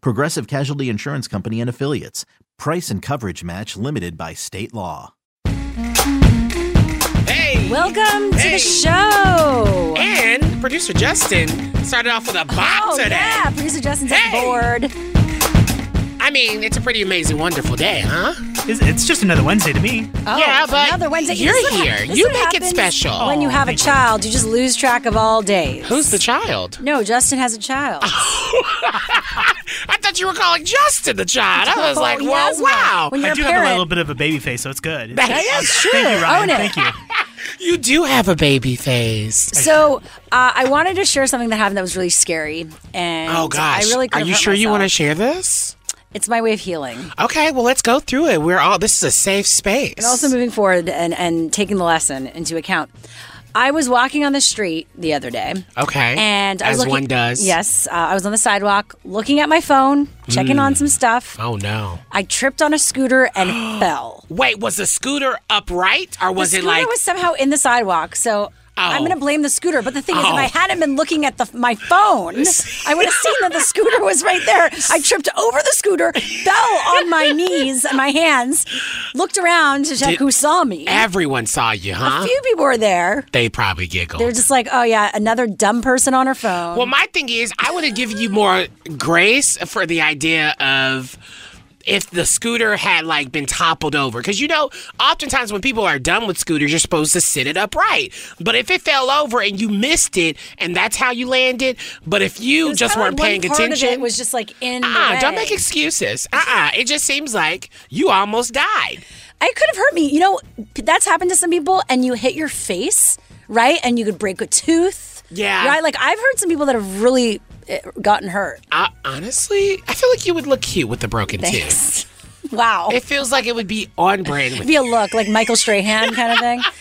Progressive Casualty Insurance Company and Affiliates. Price and coverage match limited by state law. Hey! Welcome to Hey. the show. And producer Justin started off with a bop oh, today. yeah. Producer Justin's Hey. on board. I mean, it's a pretty amazing, wonderful day, huh? It's, it's just another Wednesday to me. Oh, Yeah, but another Wednesday. you're This is here. hap- You what make it happens special. When you Oh, have a child, you just lose track of all days. Who's the child? No, Justin has a child. I thought you were calling Justin the child. I was Oh, like, he well, has one. wow. When you're I a do have a parent, little bit of a baby face, so it's good. That is true. Thank you, Ryan. Own it. Thank you. You do have a baby face. So uh, I wanted to share something that happened that was really scary, and Oh gosh. I really Are you sure you want to share this? It's my way of healing, Okay, well, let's go through it. We're all. This is a safe space. and also moving forward and and taking the lesson into account. I was walking on the street the other day. Okay. And I was As looking, one does. Yes, uh, I was on the sidewalk looking at my phone, checking on some stuff. Oh no. I tripped on a scooter and fell. Wait, was the scooter upright or was the it like? was somehow in the sidewalk, so I'm Oh. going to blame the scooter. But the thing is, if Oh. I hadn't been looking at the, my phone, I would have seen that the scooter was right there. I tripped over the scooter, fell on my knees and my hands, looked around to check Did- who saw me. Everyone saw you, huh? A few people were there. They probably giggled. They're just like, oh yeah, another dumb person on her phone. Well, my thing is, I would have given you more grace for the idea of if the scooter had like been toppled over because you know oftentimes when people are done with scooters you're supposed to sit it upright but if it fell over and you missed it and that's how you landed but if you just weren't like paying attention it was just like in the uh-uh, don't make excuses uh-uh it just seems like you almost died It could have hurt me. You know, that's happened to some people, and you hit your face, right? And you could break a tooth. Yeah. Right? Like, I've heard some people that have really gotten hurt. uh, honestly i feel like you would look cute with the broken tooth Wow. it feels like it would be on brand with be a look like Michael Strahan kind of thing.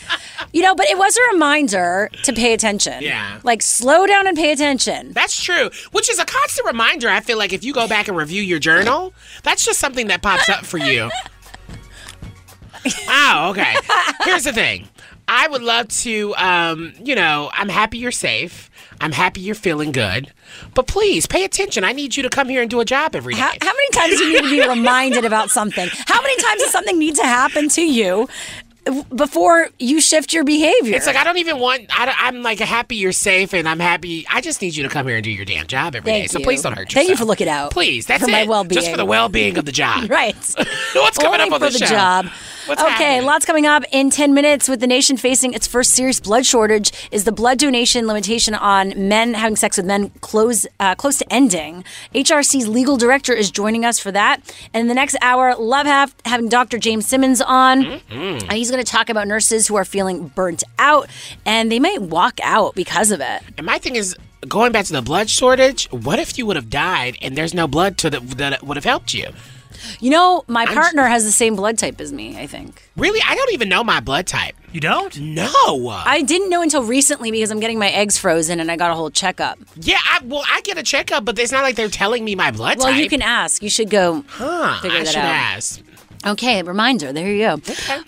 You know, but it was a reminder to pay attention. Yeah. Like, slow down and pay attention. That's true, which is a constant reminder. I feel like if you go back and review your journal, that's just something that pops up for you. oh, okay. Here's the thing. I would love to, um, you know, I'm happy you're safe. I'm happy you're feeling good. But please pay attention. I need you to come here and do a job every day. How, how many times do you need to be reminded about something? How many times does something need to happen to you before you shift your behavior? it's like I don't even want. I, am like happy you're safe, and I'm happy. I just need you to come here and do your damn job every day. Thank So you. please don't hurt yourself. Thank you for looking out. Please, that's for it. my well-being. Just for the well-being of the job. Right. What's coming Only up on for the, the show? job. What's okay, happening? lots coming up in 10 minutes with the nation facing its first serious blood shortage. Is the blood donation limitation on men having sex with men close uh, close to ending? HRC's legal director is joining us for that. And in the next hour, love have having Dr. James Simmons on. Mm-hmm. And he's going to talk about nurses who are feeling burnt out and they might walk out because of it. And my thing is, going back to the blood shortage, what if you would have died and there's no blood to the, that would have helped you? You know, my partner has the same blood type as me, I think. Really? I don't even know my blood type. You don't? No. I didn't know until recently because I'm getting my eggs frozen and I got a whole checkup. yeah, I, well, I get a checkup, but it's not like they're telling me my blood type. Well, type. you can ask. You should go Huh, figure I that should out. ask. Okay, reminder. There you go.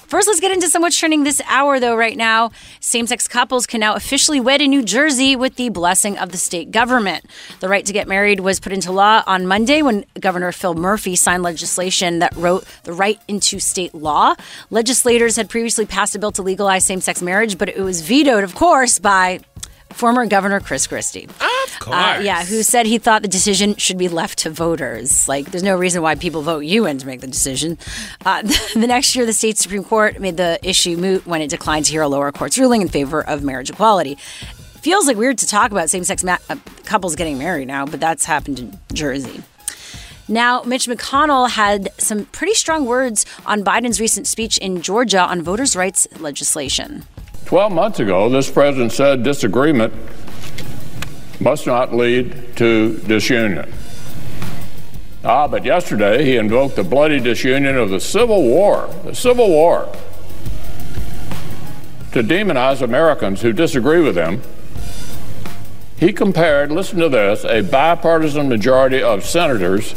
First, let's get into some what's trending this hour, though. Right now, same-sex couples can now officially wed in New Jersey with the blessing of the state government. The right to get married was put into law on Monday when Governor Phil Murphy signed legislation that wrote the right into state law. Legislators had previously passed a bill to legalize same-sex marriage, but it was vetoed, of course, by former Governor Chris Christie. Of course. Uh, yeah, who said he thought the decision should be left to voters. Like, there's no reason why people vote you in to make the decision. Uh, the next year, the state Supreme Court made the issue moot when it declined to hear a lower court's ruling in favor of marriage equality. Feels like weird to talk about same sex ma- uh, couples getting married now, but that's happened in Jersey. Now, Mitch McConnell had some pretty strong words on Biden's recent speech in Georgia on voters' rights legislation. 12 months ago, this president said disagreement must not lead to disunion. Ah, but yesterday he invoked the bloody disunion of the Civil War, the Civil War, to demonize Americans who disagree with him. He compared, listen to this, a bipartisan majority of senators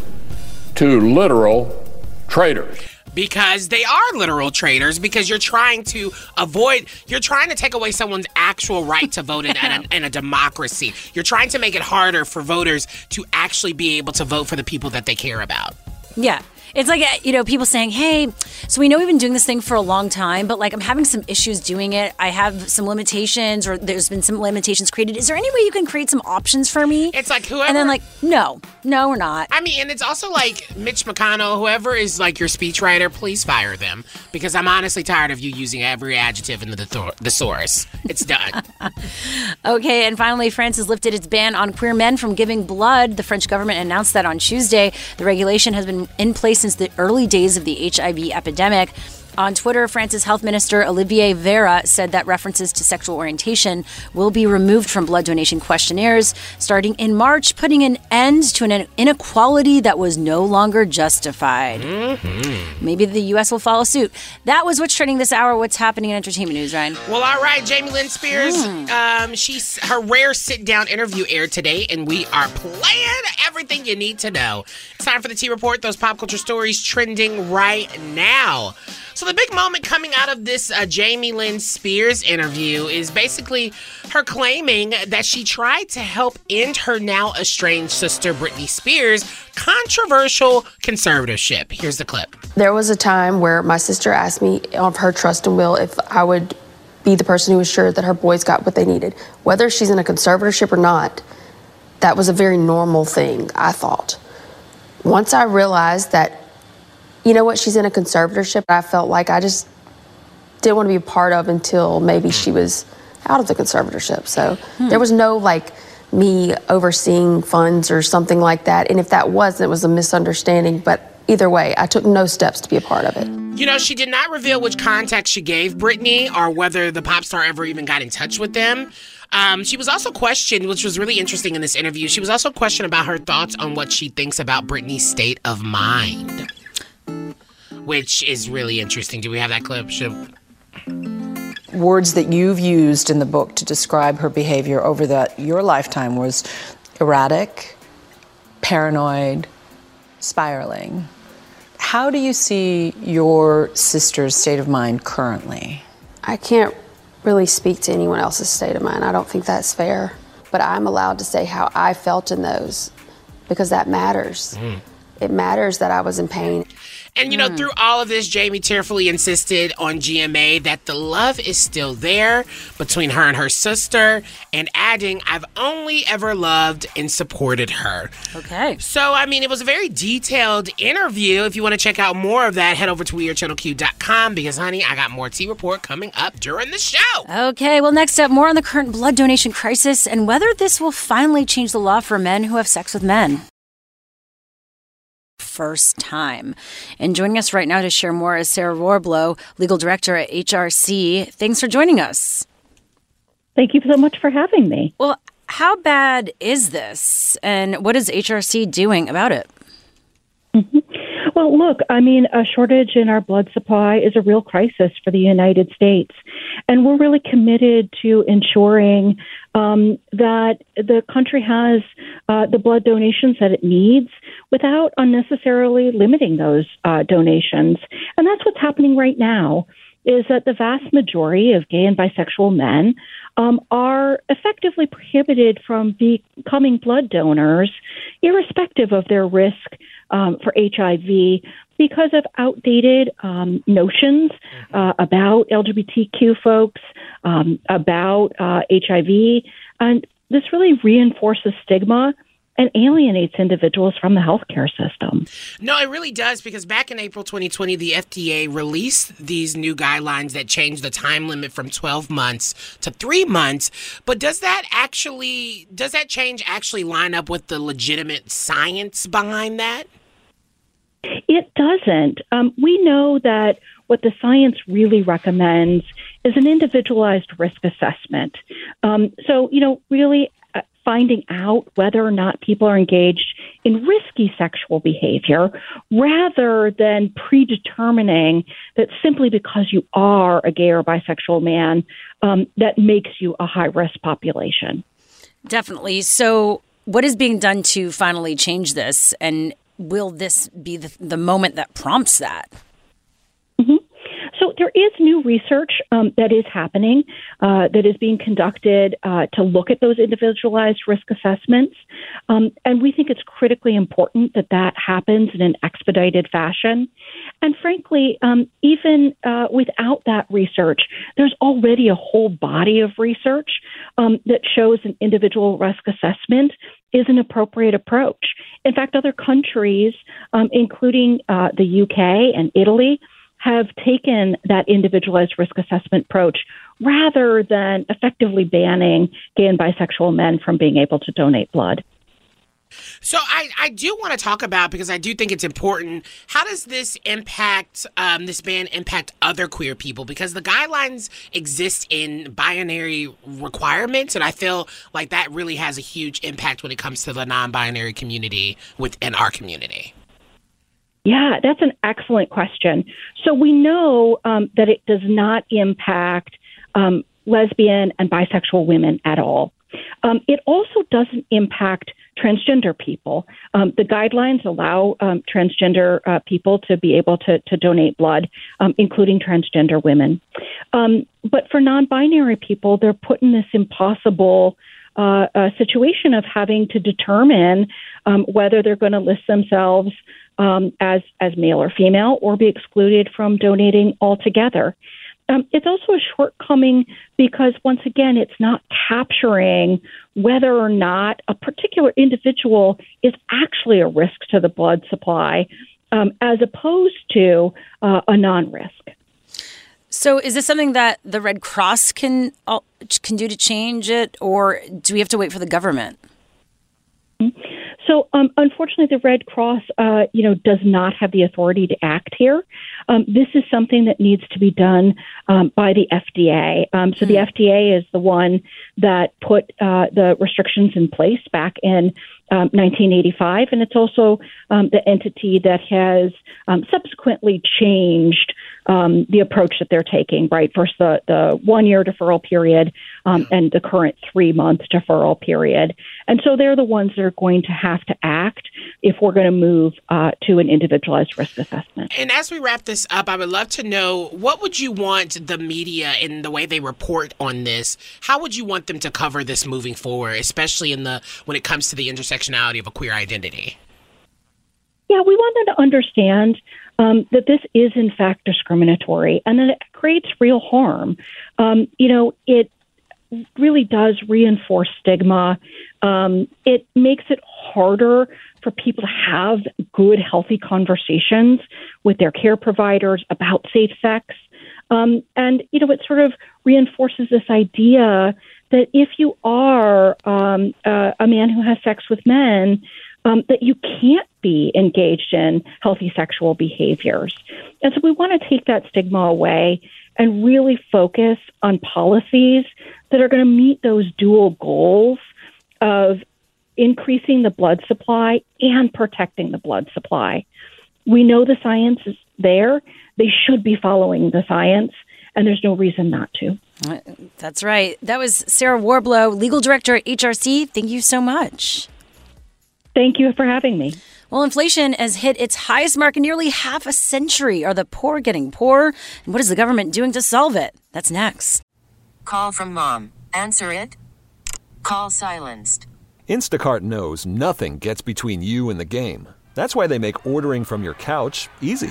to literal traitors. Because they are literal traitors, because you're trying to avoid, you're trying to take away someone's actual right to vote in, a, in a democracy. You're trying to make it harder for voters to actually be able to vote for the people that they care about. Yeah. It's like, uh, you know, people saying, hey, so we know we've been doing this thing for a long time, but like I'm having some issues doing it. I have some limitations, or there's been some limitations created. Is there any way you can create some options for me? It's like whoever. And then, like, no, no, we're not. I mean, and it's also like Mitch McConnell, whoever is like your speechwriter, please fire them because I'm honestly tired of you using every adjective in the thor- thesaurus. It's done. Okay, and finally, France has lifted its ban on queer men from giving blood. The French government announced that on Tuesday. The regulation has been in place since the early days of the HIV epidemic. On Twitter, France's health minister Olivier Véran said that references to sexual orientation will be removed from blood donation questionnaires starting in March, putting an end to an inequality that was no longer justified. Maybe the U.S. will follow suit. That was what's trending this hour. What's happening in entertainment news, Ryan? Well, all right, Jamie Lynn Spears. Um, she's her rare sit-down interview aired today, and we are playing everything you need to know. It's time for the T Report. Those pop culture stories trending right now. So the big moment coming out of this uh, Jamie Lynn Spears interview is basically her claiming that she tried to help end her now estranged sister Britney Spears' controversial conservatorship. Here's the clip. There was a time where my sister asked me of her trust and will if I would be the person who assured that her boys got what they needed. Whether she's in a conservatorship or not, that was a very normal thing, I thought. Once I realized that, you know what, she's in a conservatorship, I felt like I just didn't want to be a part of until maybe she was out of the conservatorship. So there was no like me overseeing funds or something like that. And if that was, it was a misunderstanding. But either way, I took no steps to be a part of it. You know, she did not reveal which contact she gave Britney or whether the pop star ever even got in touch with them. Um, she was also questioned, which was really interesting in this interview. She was also questioned about her thoughts on what she thinks about Britney's state of mind, which is really interesting. Do we have that clip? Should, words that you've used in the book to describe her behavior over the, your lifetime was erratic, paranoid, spiraling. How do you see your sister's state of mind currently? I can't really speak to anyone else's state of mind. I don't think that's fair. But I'm allowed to say how I felt in those because that matters. Mm-hmm. It matters that I was in pain. And you know, mm. through all of this, Jamie tearfully insisted on GMA that the love is still there between her and her sister, and adding, I've only ever loved and supported her. Okay. So, I mean, it was a very detailed interview. If you want to check out more of that, head over to WeAreChannelQ.com because, honey, I got more T Report coming up during the show. Okay, well, next up, more on the current blood donation crisis and whether this will finally change the law for men who have sex with men. First time. And joining us right now to share more is Sarah Warbelow, legal director at HRC. Thanks for joining us. Thank you so much for having me. Well, how bad is this? And what is HRC doing about it? Mm-hmm. Well, look, I mean, a shortage in our blood supply is a real crisis for the United States. And we're really committed to ensuring um, that the country has uh, the blood donations that it needs without unnecessarily limiting those uh, donations. And that's what's happening right now. Is that the vast majority of gay and bisexual men um, are effectively prohibited from becoming blood donors, irrespective of their risk um, for HIV because of outdated um, notions uh, about LGBTQ folks, um, about uh, HIV, and this really reinforces stigma and alienates individuals from the healthcare system. No, it really does because back in April 2020, the FDA released these new guidelines that changed the time limit from 12 months to three months. But does that actually, does that change actually line up with the legitimate science behind that? It doesn't. Um, we know that what the science really recommends is an individualized risk assessment. Um, so, you know, really finding out whether or not people are engaged in risky sexual behavior rather than predetermining that simply because you are a gay or bisexual man, um, that makes you a high risk population. Definitely. So, what is being done to finally change this? And will this be the, the moment that prompts that? There is new research um, that is happening uh, that is being conducted uh, to look at those individualized risk assessments, um, and we think it's critically important that that happens in an expedited fashion. And frankly, um, even uh, without that research, there's already a whole body of research um, that shows an individual risk assessment is an appropriate approach. In fact, other countries, um, including uh, the UK and Italy, have taken that individualized risk assessment approach rather than effectively banning gay and bisexual men from being able to donate blood. So I, I do want to talk about because I do think it's important. How does this impact um, this ban impact other queer people? Because the guidelines exist in binary requirements, and I feel like that really has a huge impact when it comes to the non-binary community within our community. Yeah, that's an excellent question. So we know um, that it does not impact um, lesbian and bisexual women at all. Um, it also doesn't impact transgender people. Um, the guidelines allow um, transgender uh, people to be able to, to donate blood, um, including transgender women. Um, but for non binary people, they're put in this impossible uh, uh, situation of having to determine um, whether they're going to list themselves um, as as male or female, or be excluded from donating altogether. Um, it's also a shortcoming because once again, it's not capturing whether or not a particular individual is actually a risk to the blood supply, um, as opposed to uh, a non-risk. So, is this something that the Red Cross can can do to change it, or do we have to wait for the government? So, um, unfortunately, the Red Cross, uh, you know, does not have the authority to act here. Um, this is something that needs to be done um, by the FDA. Um, so, mm-hmm. the hmm. FDA is the one that put uh, the restrictions in place back in 1985, um, and it's also um, the entity that has subsequently changed um, the approach that they're taking, right? First, the, the one year deferral period um, and the current three month deferral period. And so they're the ones that are going to have to act if we're going to move uh, to an individualized risk assessment. And as we wrap this up, I would love to know what would you want the media in the way they report on this? How would you want them to cover this moving forward, especially in the when it comes to the intersectionality of a queer identity? Yeah, we want them to understand um, that this is in fact discriminatory and that it creates real harm. Um, you know, it really does reinforce stigma. Um, it makes it harder for people to have good, healthy conversations with their care providers about safe sex. Um, and, you know, it sort of reinforces this idea that if you are um, uh, a man who has sex with men, um, that you can't be engaged in healthy sexual behaviors. And so we want to take that stigma away and really focus on policies that are going to meet those dual goals of increasing the blood supply and protecting the blood supply. We know the science is there. They should be following the science, and there's no reason not to. Uh, that's right. That was Sarah Warbelow, legal director at HRC. Thank you so much. Thank you for having me. Well, inflation has hit its highest mark in nearly half a century. Are the poor getting poorer? And what is the government doing to solve it? That's next. Call from mom. Answer it. Call silenced. Instacart knows nothing gets between you and the game. That's why they make ordering from your couch easy.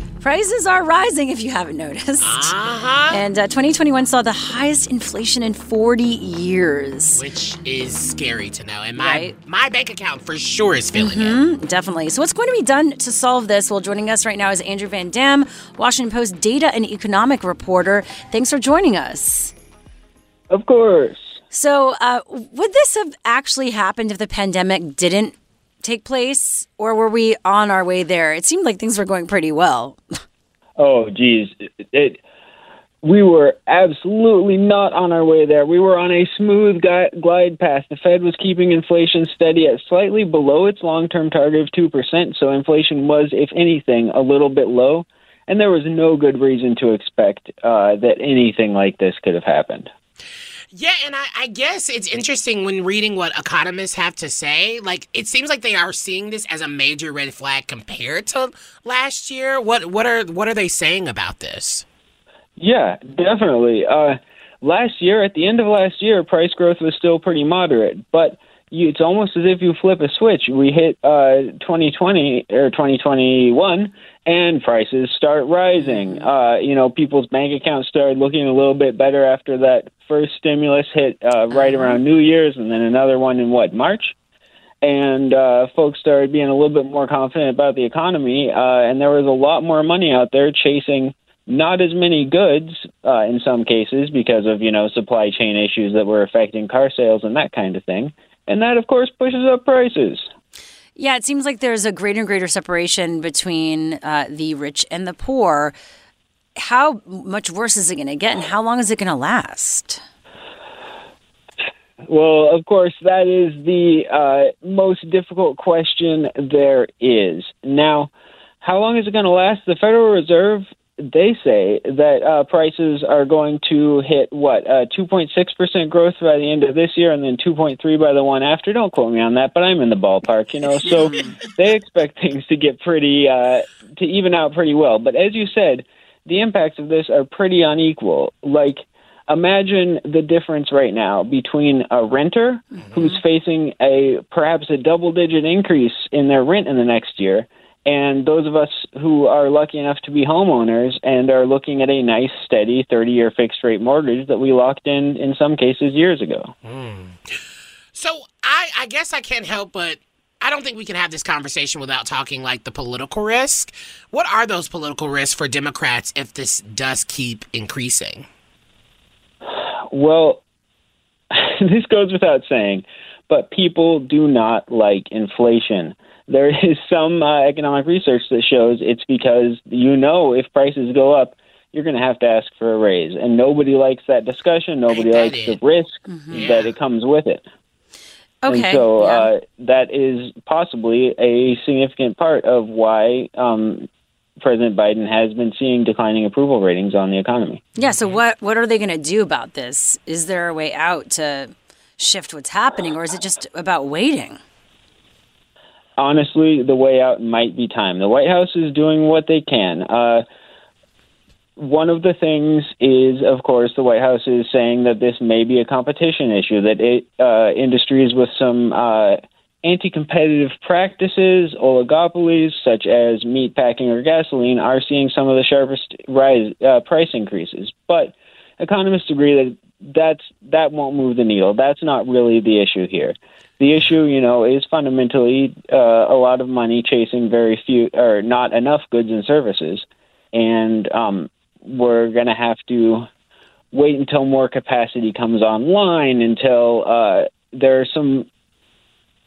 Prices are rising if you haven't noticed. Uh-huh. And uh, 2021 saw the highest inflation in 40 years. Which is scary to know. And my Right. my bank account for sure is feeling it. Mhm, definitely. So, what's going to be done to solve this? Well, joining us right now is Andrew Van Dam, Washington Post data and economic reporter. Thanks for joining us. Of course. So, uh, would this have actually happened if the pandemic didn't take place, or were we on our way there? It seemed like things were going pretty well. Oh, geez. It, it, we were absolutely not on our way there. We were on a smooth glide path. The Fed was keeping inflation steady at slightly below its long term target of 2%, so inflation was, if anything, a little bit low. And there was no good reason to expect uh, that anything like this could have happened. Yeah, and I, I guess it's interesting when reading what economists have to say. Like, it seems like they are seeing this as a major red flag compared to last year. What what are what are they saying about this? Yeah, definitely. Uh, last year, at the end of last year, price growth was still pretty moderate, but you, it's almost as if you flip a switch. We hit uh, 2020 or 2021, and prices start rising. Uh, you know, people's bank accounts started looking a little bit better after that first stimulus hit uh, right around New Year's, and then another one in what March and uh, folks started being a little bit more confident about the economy, uh, and there was a lot more money out there chasing not as many goods uh, in some cases because of you know supply chain issues that were affecting car sales and that kind of thing, and that of course pushes up prices. Yeah, it seems like there's a greater and greater separation between uh, the rich and the poor. How much worse is it going to get, and how long is it going to last? Well, of course, that is the uh, most difficult question there is. Now, how long is it going to last? The Federal Reserve, they say that uh, prices are going to hit what uh, 2.6% growth by the end of this year, and then 2.3 by the one after. Don't quote me on that, but I'm in the ballpark, you know. So they expect things to get pretty uh, to even out pretty well. But as you said, the impacts of this are pretty unequal. Like imagine the difference right now between a renter who's facing a perhaps a double digit increase in their rent in the next year and those of us who are lucky enough to be homeowners and are looking at a nice steady 30 year fixed rate mortgage that we locked in in some cases years ago hmm. So I I guess I can't help but I don't think we can have this conversation without talking like the political risk. What are those political risks for Democrats if this does keep increasing? Well, this goes without saying, but people do not like inflation. There is some uh, economic research that shows it's because you know if prices go up, you're going to have to ask for a raise, and nobody likes that discussion. Nobody likes the risk that it comes with it. Okay, And so yeah. uh, that is possibly a significant part of why um, President Biden has been seeing declining approval ratings on the economy. Yeah. So what what are they going to do about this? Is there a way out to shift what's happening, or is it just about waiting? Honestly, the way out might be time. The White House is doing what they can. Uh, one of the things is, of course, the White House is saying that this may be a competition issue, that it, uh, industries with some uh, anti competitive practices, oligopolies, such as meat packing or gasoline, are seeing some of the sharpest rise, uh, price increases. But economists agree that that's, that won't move the needle. That's not really the issue here. The issue, you know, is fundamentally uh, a lot of money chasing very few or not enough goods and services, and um, we're going to have to wait until more capacity comes online, until uh, there are some,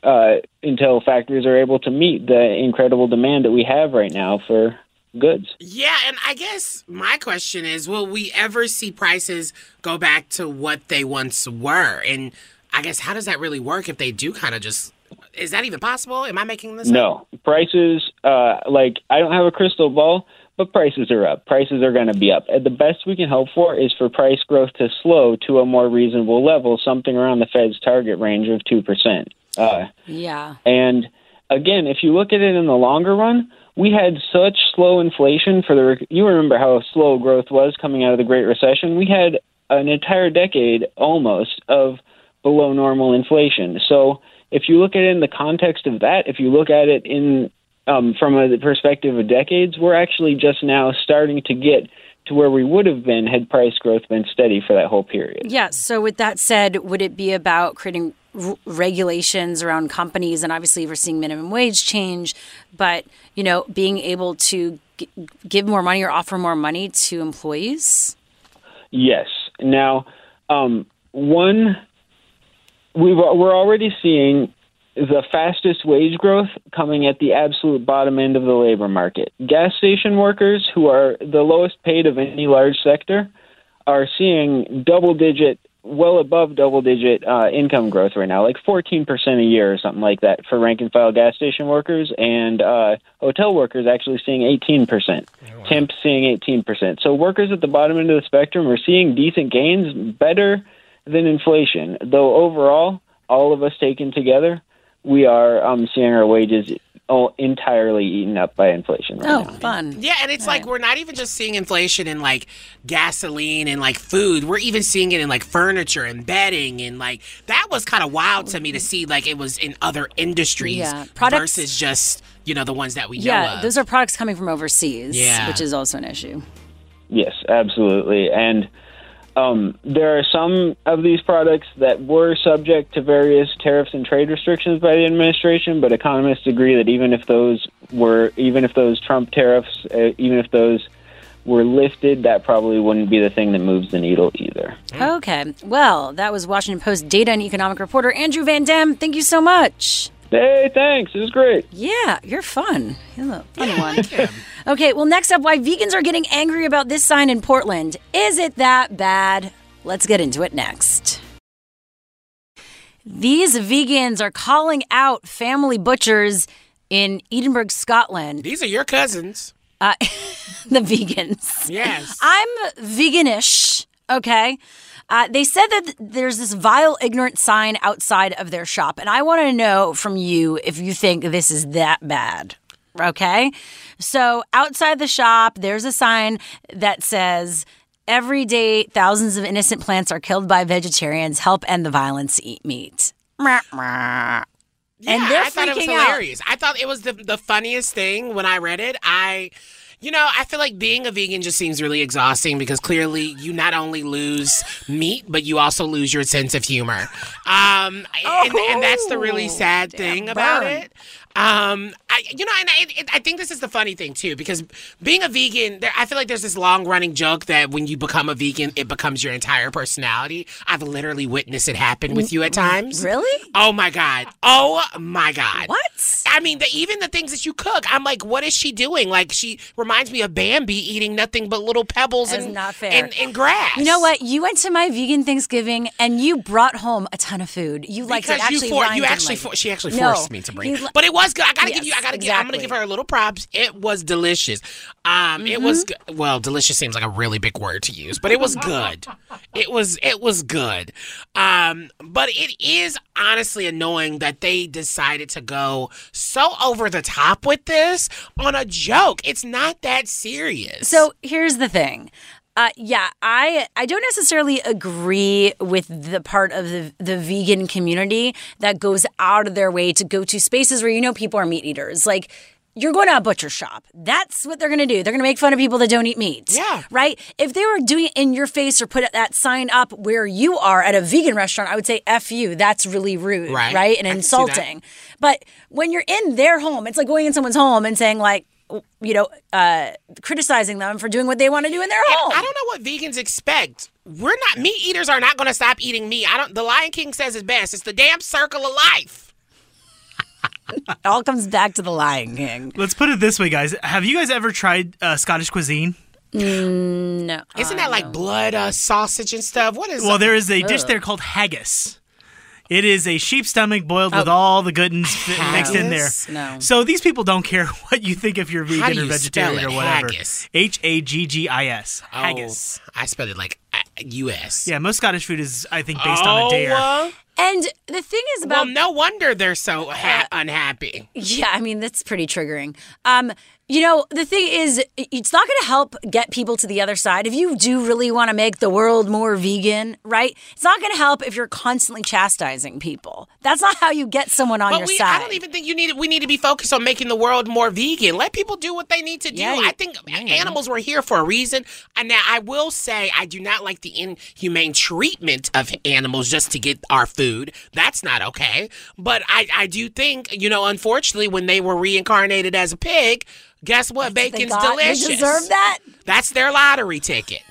uh, until factories are able to meet the incredible demand that we have right now for goods. Yeah, and I guess my question is will we ever see prices go back to what they once were? And I guess how does that really work if they do kind of just is that even possible? Am I making this up? No prices. Uh, like I don't have a crystal ball, but prices are up. Prices are going to be up. And the best we can hope for is for price growth to slow to a more reasonable level, something around the Fed's target range of two percent. Uh, Yeah. and again, if you look at it in the longer run, we had such slow inflation for the. You remember how slow growth was coming out of the Great Recession? We had an entire decade almost of below normal inflation. So if you look at it in the context of that, if you look at it in um, from a perspective of decades, we're actually just now starting to get to where we would have been had price growth been steady for that whole period. Yeah. So, with that said, would it be about creating r- regulations around companies? And obviously, we're seeing minimum wage change, but you know, being able to g- give more money or offer more money to employees. Yes. Now, um, one, we've, we're already seeing the fastest wage growth coming at the absolute bottom end of the labor market. Gas station workers, who are the lowest paid of any large sector, are seeing double digit, well above double digit uh, income growth right now, like 14% a year or something like that for rank and file gas station workers, and uh, hotel workers actually seeing 18%. Temps seeing 18%. So workers at the bottom end of the spectrum are seeing decent gains, better than inflation. Though overall, all of us taken together, we are um, seeing our wages oh, entirely eaten up by inflation. Right Oh, now. fun. Yeah, and it's like we're not even just seeing inflation in like gasoline and like food. We're even seeing it in like furniture and bedding and like that was kind of wild to me to see like it was in other industries Yeah. Products- versus just you know the ones that we know Yeah, those are products coming from overseas, Yeah. which is also an issue. Yes, absolutely. And um, there are some of these products that were subject to various tariffs and trade restrictions by the administration, but economists agree that even if those were, even if those Trump tariffs, uh, even if those were lifted, that probably wouldn't be the thing that moves the needle either. Okay. Well, that was Washington Post data and economic reporter Andrew Van Dam. Thank you so much. Hey, thanks. It was great. Yeah, you're fun. You're a funny one. Okay, well, next up, why vegans are getting angry about this sign in Portland. Is it that bad? Let's get into it next. These vegans are calling out family butchers in Edinburgh, Scotland. These are your cousins. Uh, the vegans. Yes. I'm veganish, okay? Uh, they said that there's this vile, ignorant sign outside of their shop, and I want to know from you if you think this is that bad. Okay? So, outside the shop, there's a sign that says, Every day, thousands of innocent plants are killed by vegetarians. Help end the violence, eat meat. Yeah, and they're I thought it was freaking out. hilarious. I thought it was the the funniest thing when I read it. I You know, I feel like being a vegan just seems really exhausting because clearly you not only lose meat, but you also lose your sense of humor. Um, and, and that's the really sad thing about burn. it. Um, I, you know, and I, it, I think this is the funny thing too, because being a vegan, there, I feel like there's this long running joke that when you become a vegan, it becomes your entire personality. I've literally witnessed it happen with you at times. Really? Oh my god. Oh my god. What? I mean, the, even the things that you cook, I'm like, what is she doing? Like, she reminds me of Bambi eating nothing but little pebbles and, not fair. and and grass. You know what? You went to my vegan Thanksgiving and you brought home a ton of food. You liked because it. Actually, you, for, you actually, for, she actually No, forced me to bring he but it was good. I gotta give you, I gotta give, I'm gonna give her a little props. It was delicious. Um, it Mm-hmm. was well, delicious seems like a really big word to use, but it was good. it was, it was good. Um, but it is honestly annoying that they decided to go so over the top with this on a joke. It's not that serious. So here's the thing. Uh, yeah, I I don't necessarily agree with the part of the the vegan community that goes out of their way to go to spaces where you know people are meat eaters. Like you're going to a butcher shop. That's what they're going to do. They're going to make fun of people that don't eat meat. Yeah. Right? If they were doing it in your face or put that sign up where you are at a vegan restaurant, I would say F you. That's really rude. Right. Right? And I can see that. insulting. But when you're in their home, it's like going in someone's home and saying, like, you know, uh, criticizing them for doing what they want to do in their And home. I don't know what vegans expect. We're not meat eaters are not going to stop eating meat. I don't. The Lion King says it best. It's the damn circle of life. It all comes back to the Lion King. Let's put it this way, guys. Have you guys ever tried uh, Scottish cuisine? No. Isn't that like blood uh, sausage and stuff? What is? Well, there is a dish Ugh. there called haggis. It is a sheep stomach boiled with all the goodness fi- mixed in there. No. So these people don't care what you think if you're How vegan do or vegetarian spell or whatever. Haggis. H A G G I S. Haggis. Oh, I spelled it like uh, U.S. Yeah, most Scottish food is, I think, based on a dare. uh, And the thing is about well, no wonder they're so ha- unhappy. Yeah, I mean that's pretty triggering. Um, you know, the thing is, it's not going to help get people to the other side. If you do really want to make the world more vegan, right? It's not going to help if you're constantly chastising people. That's not how you get someone on But your we, side. I don't even think you need. We need to be focused on making the world more vegan. Let people do what they need to do. Yeah, I think animals were here for a reason. And now I will say I do not like the inhumane treatment of animals just to get our food. That's not okay. But I, I do think you know, unfortunately, when they were reincarnated as a pig, guess what? They Bacon's got- they delicious. deserve that. That's their lottery ticket.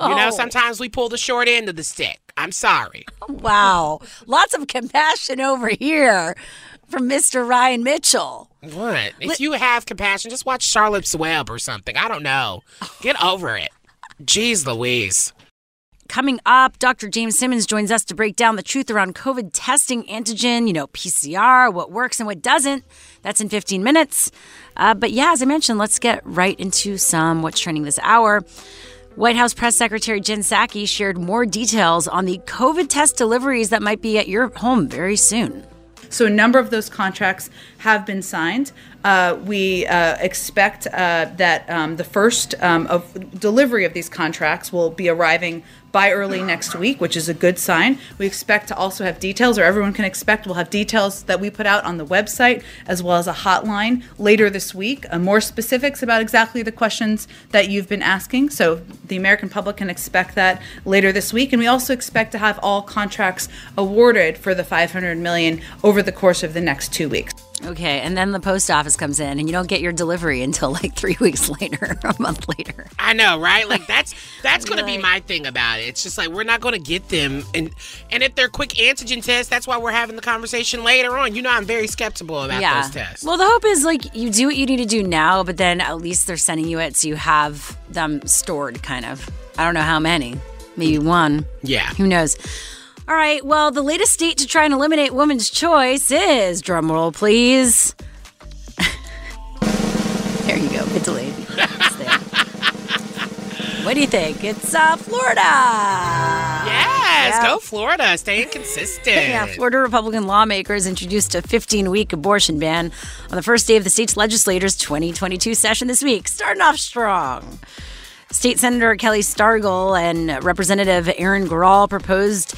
You know, sometimes we pull the short end of the stick. I'm sorry. Wow, lots of compassion over here from Mr. Ryan Mitchell. What? If you have compassion, just watch Charlotte's Web or something. I don't know. Get over it. Jeez Louise. Coming up, Dr. James Simmons joins us to break down the truth around COVID testing, antigen, you know, PCR, what works and what doesn't. That's in 15 minutes. Uh, but yeah, as I mentioned, let's get right into some what's trending this hour. White House Press Secretary Jen Psaki shared more details on the COVID test deliveries that might be at your home very soon. So a number of those contracts have been signed. Uh, we uh, expect uh, that um, the first um, of delivery of these contracts will be arriving by early next week, which is a good sign. We expect to also have details, or everyone can expect we'll have details that we put out on the website, as well as a hotline later this week. Uh, more specifics about exactly the questions that you've been asking. So the American public can expect that later this week, and we also expect to have all contracts awarded for the 500 million over the course of the next two weeks. Okay, and then the post office comes in and you don't get your delivery until like three weeks later, a month later. I know, right? Like that's that's gonna be my thing about it. It's just like we're not gonna get them and and if they're quick antigen tests, that's why we're having the conversation later on. You know I'm very skeptical about yeah. those tests. Well, the hope is like you do what you need to do now, but then at least they're sending you it so you have them stored, kind of. I don't know how many, maybe one. Yeah. Who knows? All right. Well, the latest state to try and eliminate women's choice is drumroll, please. there you go. Bit delayed. It's what do you think? It's uh, Florida. Yes, Yeah. go Florida. Stay consistent. Yeah, Florida Republican lawmakers introduced a 15 week abortion ban on the first day of the state's legislators' 2022 session this week, starting off strong. State Senator Kelli Stargel and Representative Erin Grall proposed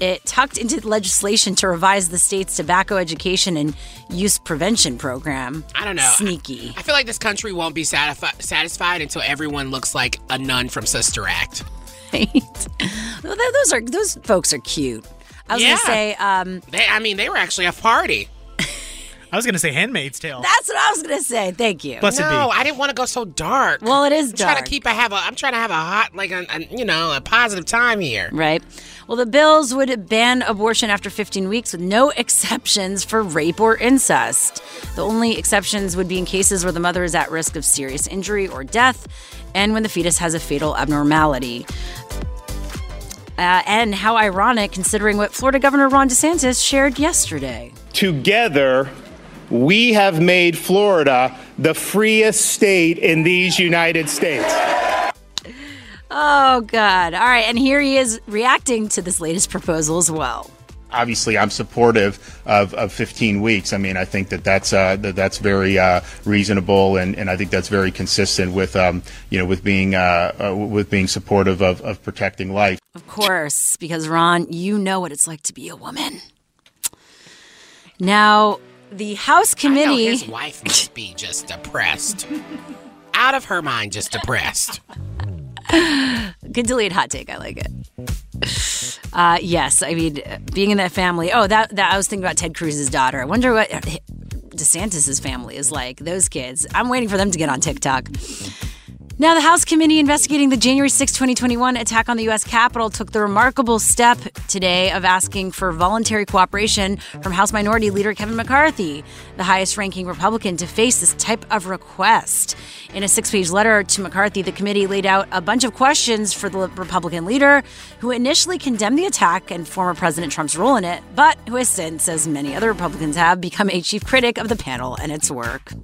it tucked into legislation to revise the state's tobacco education and use prevention program. I don't know. Sneaky. I feel like this country won't be satisfi- satisfied until everyone looks like a nun from Sister Act. Right? Well, th- those are those folks are cute. I was Yeah. gonna say, um, They, I mean, they were actually a party. I was going to say Handmaid's Tale. that's what I was gonna say. Thank you. Blessed no, be. I didn't want to go so dark. Well, it is dark. I'm trying to keep a have a. I'm trying to have a hot, like a, a you know, a positive time here. Right. Well, the bills would ban abortion after 15 weeks with no exceptions for rape or incest. The only exceptions would be in cases where the mother is at risk of serious injury or death and when the fetus has a fatal abnormality. Uh, and how ironic considering what Florida Governor Ron DeSantis shared yesterday. Together, we have made Florida the freest state in these United States. Oh, God. All right. And here he is reacting to this latest proposal as well. Obviously, I'm supportive of, of 15 weeks. I mean, I think that that's uh, that that's very uh, reasonable, and, and I think that's very consistent with um, you know with being uh, uh, with being supportive of, of protecting life. Of course, because Ron, you know what it's like to be a woman. Now, the House committee. his wife must be just depressed, out of her mind, just depressed. Good delete hot take. I like it. Uh, yes, I mean being in that family. Oh, that that I was thinking about Ted Cruz's daughter. I wonder what DeSantis's family is like. Those kids. I'm waiting for them to get on TikTok. Now, the House committee investigating the January 6, 2021 attack on the U.S. Capitol took the remarkable step today of asking for voluntary cooperation from House Minority Leader Kevin McCarthy, the highest ranking Republican, to face this type of request. In a six page letter to McCarthy, the committee laid out a bunch of questions for the Republican leader, who initially condemned the attack and former President Trump's role in it, but who has since, as many other Republicans have, become a chief critic of the panel and its work.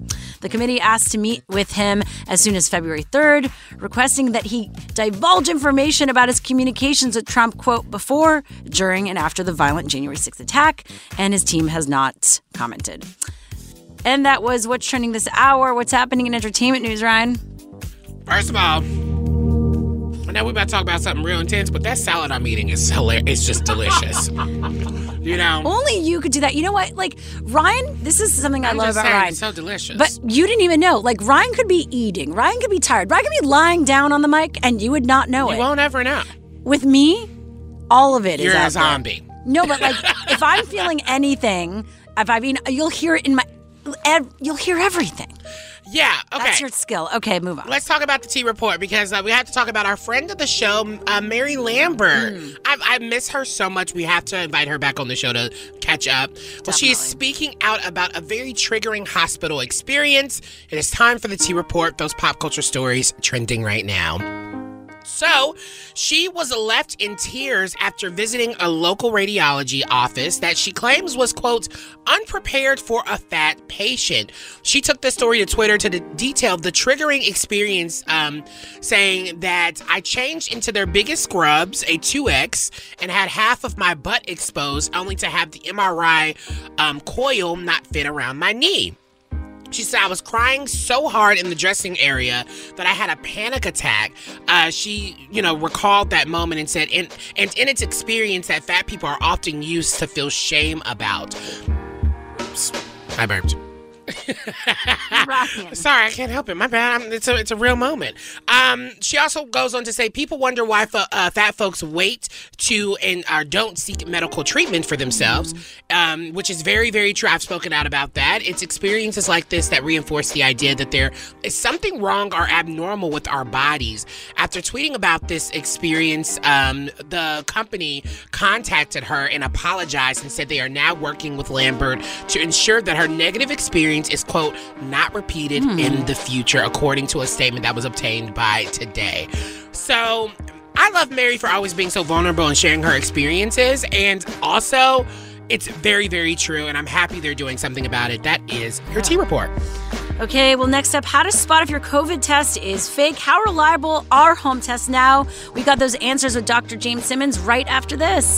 The committee asked to meet with him as soon as February 3rd, requesting that he divulge information about his communications with Trump, quote, before, during, and after the violent January 6th attack, and his team has not commented. And that was what's trending this hour. What's happening in entertainment news, Ryan? First of all, now we're about to talk about something real intense, but that salad I'm eating is hilarious. It's just delicious. you know, Only you could do that. You know what? Like, Ryan, this is something I I'm love just about saying, Ryan. it's so delicious. But you didn't even know. Like, Ryan could be eating, Ryan could be tired, Ryan could be lying down on the mic, and you would not know you it. You won't ever know. With me, all of it is You're a out there. zombie. No, but like if I'm feeling anything, if I mean, you'll hear it in my, ev- you'll hear everything. Yeah. Okay. That's your skill. Okay, move on. Let's talk about the T report because uh, we have to talk about our friend of the show, uh, Mary Lambert. Mm. I, I miss her so much. We have to invite her back on the show to catch up. Well, she's speaking out about a very triggering hospital experience. It is time for the T report. Those pop culture stories trending right now. So, she was left in tears after visiting a local radiology office that she claims was, quote, unprepared for a fat patient. She took the story to Twitter to detail the triggering experience, um, saying that I changed into their biggest scrubs, a 2X, and had half of my butt exposed, only to have the MRI um, coil not fit around my knee. She said, I was crying so hard in the dressing area that I had a panic attack. Uh, she, you know, recalled that moment and said, and, and in its experience, that fat people are often used to feel shame about. Oops, I burped. Sorry, I can't help it. My bad. I'm, it's a it's a real moment. Um, she also goes on to say people wonder why fo- uh, fat folks wait to and or don't seek medical treatment for themselves, um, which is very very true. I've spoken out about that. It's experiences like this that reinforce the idea that there is something wrong or abnormal with our bodies. After tweeting about this experience, um, the company contacted her and apologized and said they are now working with Lambert to ensure that her negative experience is quote not repeated Hmm. in the future, according to a statement that was obtained by Today. So. I love Mary for always being so vulnerable and sharing her experiences. And also, it's very, very true. And I'm happy they're doing something about it. That is your T report. Okay, well, next up, how to spot if your COVID test is fake. How reliable are home tests now? We got those answers with Dr. James Simmons right after this.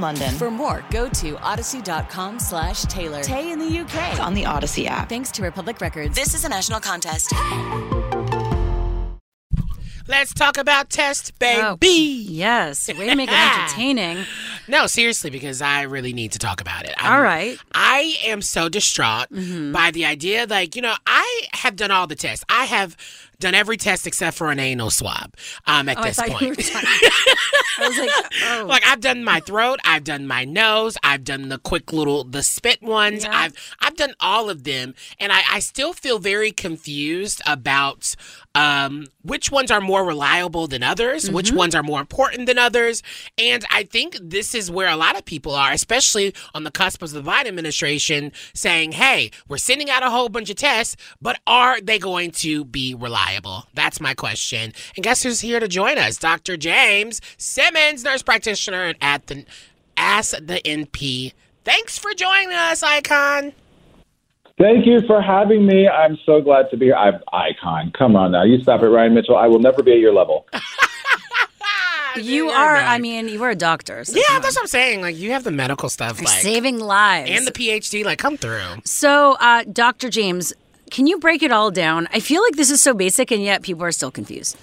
London. For more, go to odyssey.com slash Taylor. Tay in the UK. on the Odyssey app. Thanks to Republic Records. This is a national contest. Let's talk about test, baby. Oh, yes. Way to make it entertaining. No, seriously, because I really need to talk about it. I'm- All right. I am so distraught Mm-hmm. by the idea, like, you know, I have done all the tests. I have done every test except for an anal swab um, at Oh, I this you point. I was like, oh. Like I've done my throat, I've done my nose, I've done the quick little the spit ones. I've I've done all of them, and I, I still feel very confused about um, which ones are more reliable than others, which Mm-hmm. ones are more important than others, and I think this is where a lot of people are, especially on the cusp of the Biden administration, saying, "Hey, we're sending out a whole bunch of tests, but are they going to be reliable?" That's my question. And guess who's here to join us? Dr. James Simmons, nurse practitioner at the Ask the NP. Thanks for joining us, Icon. Thank you for having me. I'm so glad to be here. I'm icon. Come on now. You stop it, Ryan Mitchell. I will never be at your level. You are, I mean, you are a doctor. So Yeah, that's what I'm saying. Like you have the medical stuff, like saving lives. and the PhD. Like come through. So, uh, Dr. James, can you break it all down? I feel like this is so basic, and yet people are still confused.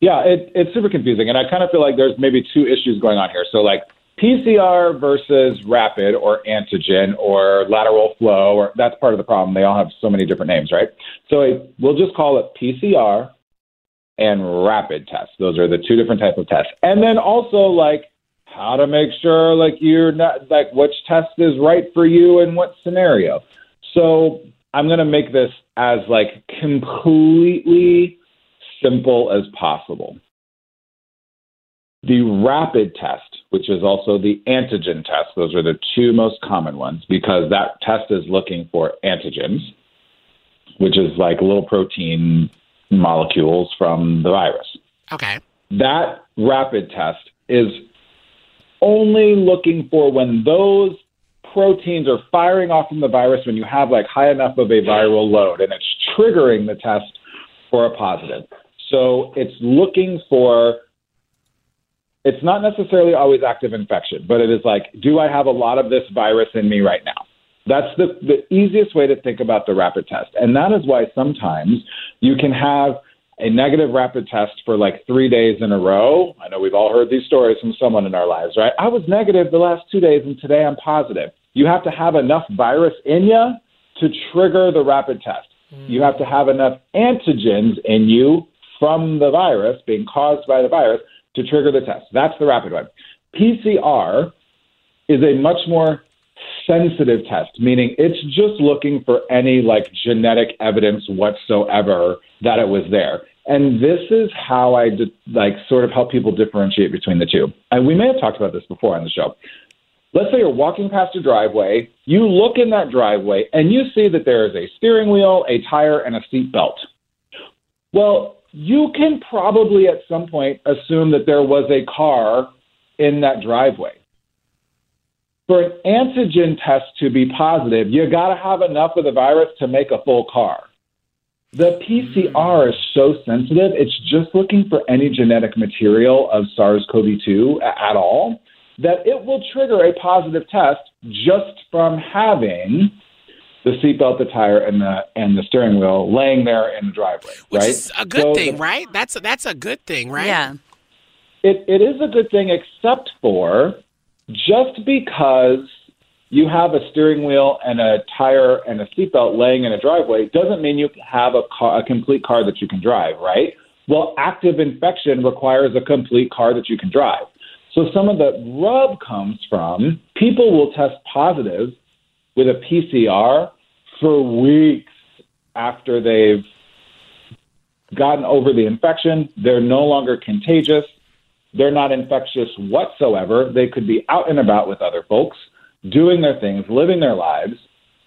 Yeah, it, it's super confusing. And I kind of feel like there's maybe two issues going on here. So, like PCR versus rapid or antigen or lateral flow, or that's part of the problem. They all have so many different names, right? So, it, we'll just call it PCR and rapid tests. Those are the two different types of tests. And then also, like, how to make sure, like, you're not, like, which test is right for you in what scenario. So, I'm going to make this as, like, completely simple as possible. The rapid test, which is also the antigen test, those are the two most common ones because that test is looking for antigens, which is like little protein molecules from the virus. Okay. That rapid test is only looking for when those proteins are firing off from the virus when you have like high enough of a viral load and it's triggering the test for a positive. So it's looking for it's not necessarily always active infection, but it is like, do I have a lot of this virus in me right now? That's the, the easiest way to think about the rapid test. And that is why sometimes you can have a negative rapid test for like three days in a row. I know we've all heard these stories from someone in our lives, right? I was negative the last two days and today I'm positive. You have to have enough virus in you to trigger the rapid test. Mm. You have to have enough antigens in you from the virus being caused by the virus to trigger the test. That's the rapid one. PCR is a much more sensitive test, meaning it's just looking for any like genetic evidence whatsoever that it was there. And this is how I di- like sort of help people differentiate between the two. And we may have talked about this before on the show. Let's say you're walking past a driveway, you look in that driveway and you see that there is a steering wheel, a tire, and a seat belt. Well, you can probably at some point assume that there was a car in that driveway. For an antigen test to be positive, you got to have enough of the virus to make a full car. The PCR is so sensitive, it's just looking for any genetic material of SARS CoV 2 at all that it will trigger a positive test just from having the seatbelt, the tire, and the and the steering wheel laying there in the driveway. Which right? is a good So thing, the- right? That's a, that's a good thing, right? Yeah. It it is a good thing, except for just because you have a steering wheel and a tire and a seatbelt laying in a driveway doesn't mean you have a car, a complete car that you can drive, right? Well, active infection requires a complete car that you can drive. So some of the rub comes from people will test positive with a PCR for weeks after they've gotten over the infection. They're no longer contagious. They're not infectious whatsoever. They could be out and about with other folks, doing their things, living their lives,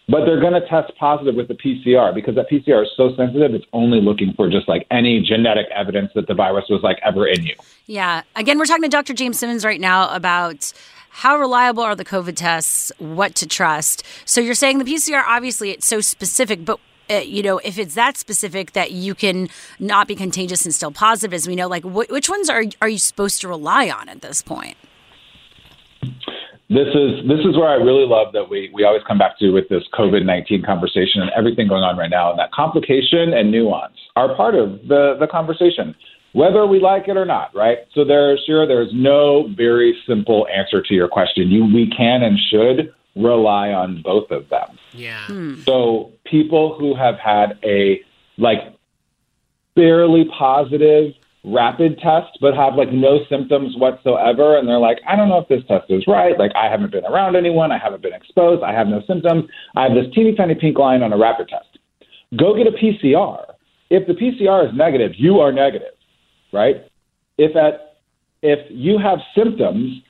but they're going to test positive with the PCR because that PCR is so sensitive. It's only looking for just like any genetic evidence that the virus was like ever in you. Yeah. Again, we're talking to Dr. James Simmons right now about how reliable are the COVID tests, what to trust. So you're saying the PCR, obviously, it's so specific, but uh, you know, if it's that specific that you can not be contagious and still positive, as we know, like wh- which ones are are you supposed to rely on at this point? This is this is where I really love that we we always come back to with this COVID nineteen conversation and everything going on right now, and that complication and nuance are part of the the conversation, whether we like it or not, right? So there's sure there's no very simple answer to your question. You we can and should rely on both of them. Yeah. Hmm. So people who have had a like barely positive rapid test but have like no symptoms whatsoever and they're like I don't know if this test is right like I haven't been around anyone I haven't been exposed I have no symptoms I have this teeny tiny pink line on a rapid test go get a PCR if the PCR is negative you are negative right? If at if you have symptoms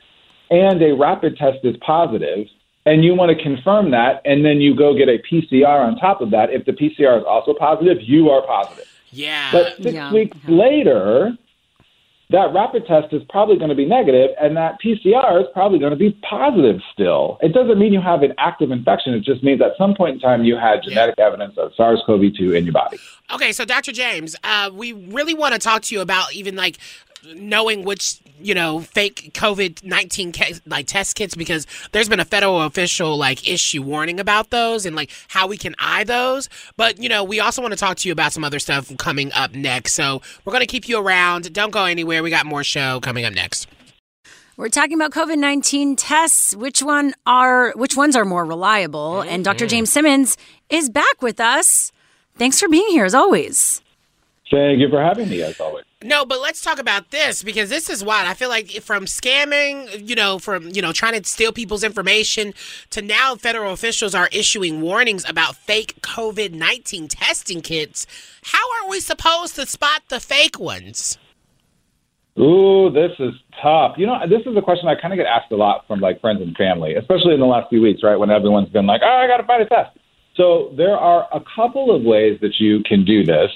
and a rapid test is positive and you want to confirm that and then you go get a PCR on top of that if the PCR is also positive you are positive. Yeah. But six weeks later that rapid test is probably going to be negative and that PCR is probably going to be positive still. It doesn't mean you have an active infection. It just means at some point in time you had genetic evidence of SARS-CoV-2 in your body. Okay, so Dr. James, uh, we really want to talk to you about even like knowing which you know fake COVID nineteen like test kits because there's been a federal official like issue warning about those and like how we can eye those. But you know we also want to talk to you about some other stuff coming up next. So we're gonna keep you around. Don't go anywhere. We got more show coming up next. We're talking about COVID nineteen tests. Which one are which ones are more reliable? Mm-hmm. And Dr. Mm-hmm. James Simmons is back with us. Thanks for being here as always. Thank you for having me as always. No, but let's talk about this because this is wild. I feel like from scamming, you know, from you know trying to steal people's information to now federal officials are issuing warnings about fake COVID nineteen testing kits. How are we supposed to spot the fake ones? Ooh, this is tough. You know, this is a question I kind of get asked a lot from like friends and family, especially in the last few weeks, right? When everyone's been like, "Oh, I got to find a test." So there are a couple of ways that you can do this.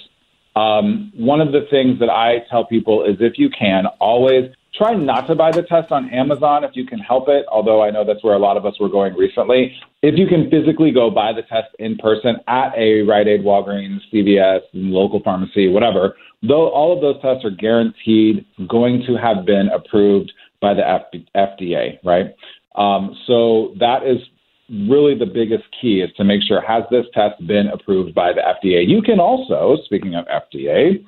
Um, one of the things that I tell people is if you can, always try not to buy the test on Amazon if you can help it, although I know that's where a lot of us were going recently. If you can physically go buy the test in person at a Rite Aid, Walgreens, CVS, local pharmacy, whatever, though all of those tests are guaranteed going to have been approved by the F- FDA, right? Um, so that is really the biggest key is to make sure has this test been approved by the FDA. You can also, speaking of FDA,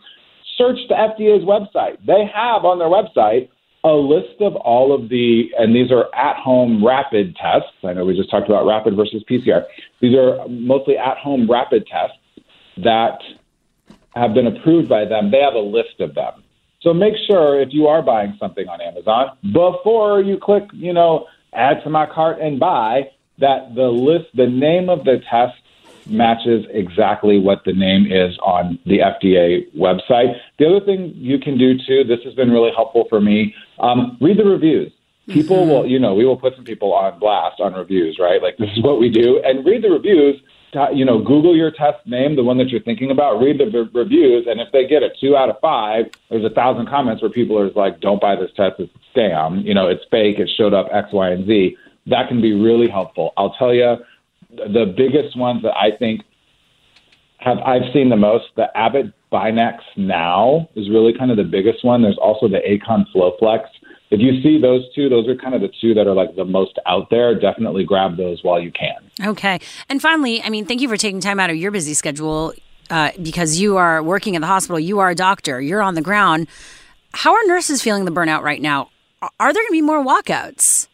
search the FDA's website. They have on their website a list of all of the, and these are at home rapid tests. I know we just talked about rapid versus PCR. These are mostly at home rapid tests that have been approved by them. They have a list of them. So make sure if you are buying something on Amazon, before you click, you know, add to my cart and buy, that the list, the name of the test matches exactly what the name is on the FDA website. The other thing you can do too, this has been really helpful for me, um, read the reviews. People will, you know, we will put some people on blast on reviews, right? Like this is what we do, and read the reviews. You know, Google your test name, the one that you're thinking about. Read the re- reviews, and if they get a two out of five, there's a thousand comments where people are like, "Don't buy this test; it's a scam. You know, it's fake. It showed up X, Y, and Z." That can be really helpful. I'll tell you, the biggest ones that I think have I've seen the most. The Abbott Binax Now is really kind of the biggest one. There's also the Acon Flowflex. If you see those two, those are kind of the two that are like the most out there. Definitely grab those while you can. Okay. And finally, I mean, thank you for taking time out of your busy schedule uh, because you are working at the hospital. You are a doctor. You're on the ground. How are nurses feeling the burnout right now? Are there going to be more walkouts?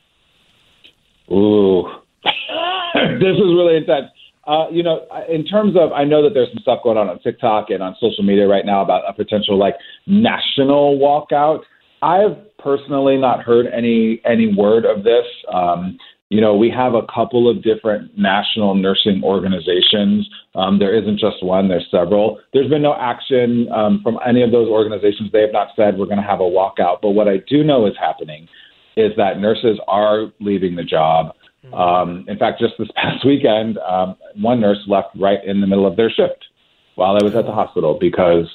Ooh, this is really intense. Uh, you know, in terms of, I know that there's some stuff going on on TikTok and on social media right now about a potential like national walkout. I've personally not heard any any word of this. Um, you know, we have a couple of different national nursing organizations. Um, there isn't just one, there's several. There's been no action um, from any of those organizations. They have not said we're going to have a walkout. But what I do know is happening is that nurses are leaving the job. Um, in fact, just this past weekend, um, one nurse left right in the middle of their shift while I was at the hospital because,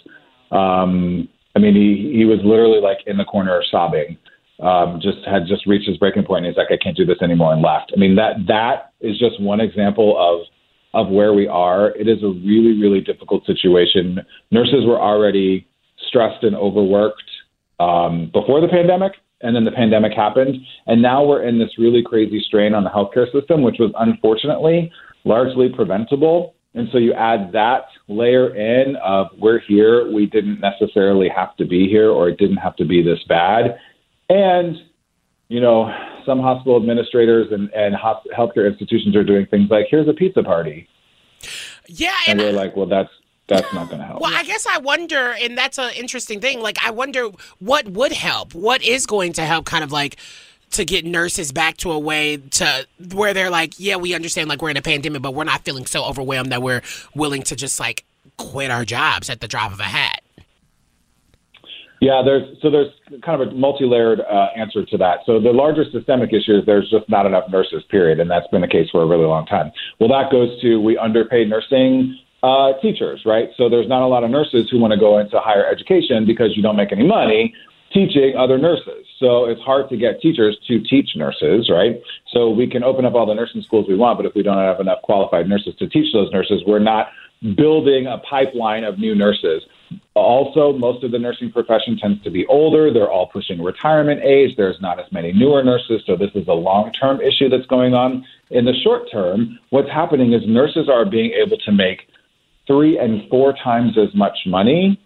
um, I mean, he, he was literally like in the corner sobbing um, just had just reached his breaking point. And he's like, I can't do this anymore, and left. I mean, that that is just one example of of where we are. It is a really really difficult situation. Nurses were already stressed and overworked um, before the pandemic, and then the pandemic happened, and now we're in this really crazy strain on the healthcare system, which was unfortunately largely preventable. And so you add that layer in of we're here, we didn't necessarily have to be here, or it didn't have to be this bad and, you know, some hospital administrators and, and healthcare institutions are doing things like, here's a pizza party. Yeah. And, and we're like, well, that's that's not going to help. Well, I guess I wonder, and that's an interesting thing. Like, I wonder what would help. What is going to help, kind of like to get nurses back to a way to where they're like, yeah, we understand, like we're in a pandemic, but we're not feeling so overwhelmed that we're willing to just like quit our jobs at the drop of a hat. Yeah, there's so there's kind of a multi-layered uh, answer to that. So the larger systemic issue is there's just not enough nurses, period, and that's been the case for a really long time. Well, that goes to we underpaid nursing uh, teachers, right? So there's not a lot of nurses who want to go into higher education because you don't make any money teaching other nurses. So it's hard to get teachers to teach nurses, right? So we can open up all the nursing schools we want, but if we don't have enough qualified nurses to teach those nurses, we're not building a pipeline of new nurses. Also, most of the nursing profession tends to be older. They're all pushing retirement age. There's not as many newer nurses. So, this is a long term issue that's going on. In the short term, what's happening is nurses are being able to make three and four times as much money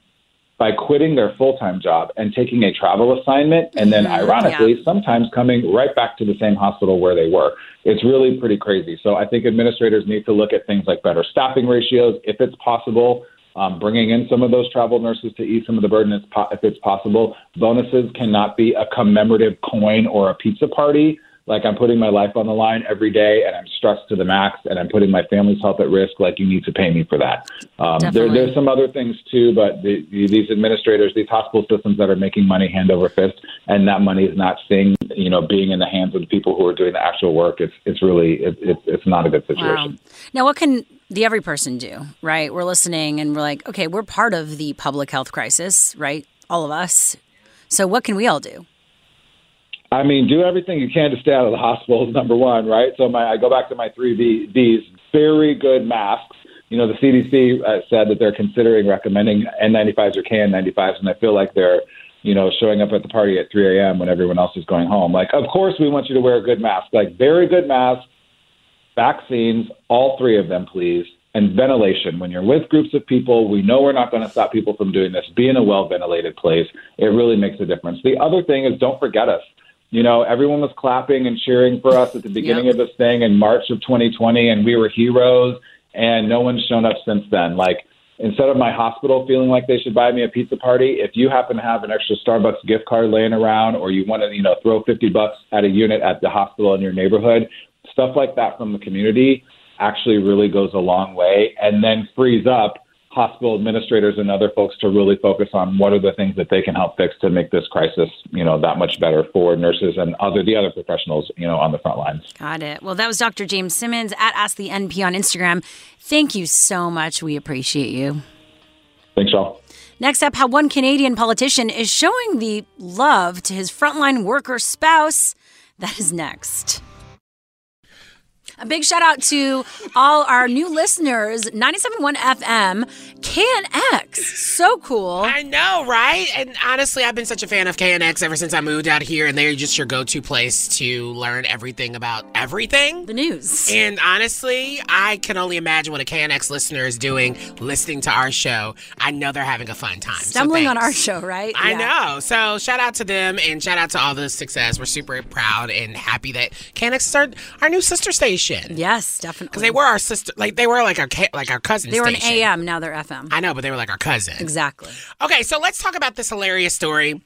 by quitting their full time job and taking a travel assignment, and then, mm-hmm, ironically, yeah. sometimes coming right back to the same hospital where they were. It's really pretty crazy. So, I think administrators need to look at things like better staffing ratios, if it's possible um, bringing in some of those travel nurses to ease some of the burden if it's possible. Bonuses cannot be a commemorative coin or a pizza party. Like I'm putting my life on the line every day and I'm stressed to the max and I'm putting my family's health at risk. Like you need to pay me for that. Um, there, there's some other things too, but the, these administrators, these hospital systems that are making money hand over fist and that money is not seeing, you know, being in the hands of the people who are doing the actual work. It's, it's really, it, it's, it's not a good situation. Wow. Now, what can the every person do, right? We're listening and we're like, okay, we're part of the public health crisis, right? All of us. So what can we all do? I mean, do everything you can to stay out of the hospitals. Number one, right? So my, I go back to my three v, V's. Very good masks. You know, the CDC uh, said that they're considering recommending N95s or KN95s, and I feel like they're, you know, showing up at the party at 3 a.m. when everyone else is going home. Like, of course, we want you to wear a good mask. Like, very good mask vaccines, all three of them, please, and ventilation. When you're with groups of people, we know we're not going to stop people from doing this. Be in a well ventilated place. It really makes a difference. The other thing is don't forget us. You know, everyone was clapping and cheering for us at the beginning yep. of this thing in March of 2020, and we were heroes, and no one's shown up since then. Like, instead of my hospital feeling like they should buy me a pizza party, if you happen to have an extra Starbucks gift card laying around or you want to, you know, throw 50 bucks at a unit at the hospital in your neighborhood, stuff like that from the community actually really goes a long way and then frees up hospital administrators and other folks to really focus on what are the things that they can help fix to make this crisis, you know, that much better for nurses and other the other professionals, you know, on the front lines. Got it. Well, that was Dr. James Simmons at Ask the NP on Instagram. Thank you so much. We appreciate you. Thanks, y'all. Next up, how one Canadian politician is showing the love to his frontline worker spouse. That is next. A big shout out to all our new listeners, 97.1 FM, KNX. So cool. I know, right? And honestly, I've been such a fan of KNX ever since I moved out here, and they're just your go to place to learn everything about everything. The news. And honestly, I can only imagine what a KNX listener is doing listening to our show. I know they're having a fun time. Stumbling so on our show, right? I yeah. know. So shout out to them and shout out to all the success. We're super proud and happy that KNX is our, our new sister station. Yes, definitely. Because they were our sister, like they were like our like our cousin. They were station. an AM, now they're FM. I know, but they were like our cousin. Exactly. Okay, so let's talk about this hilarious story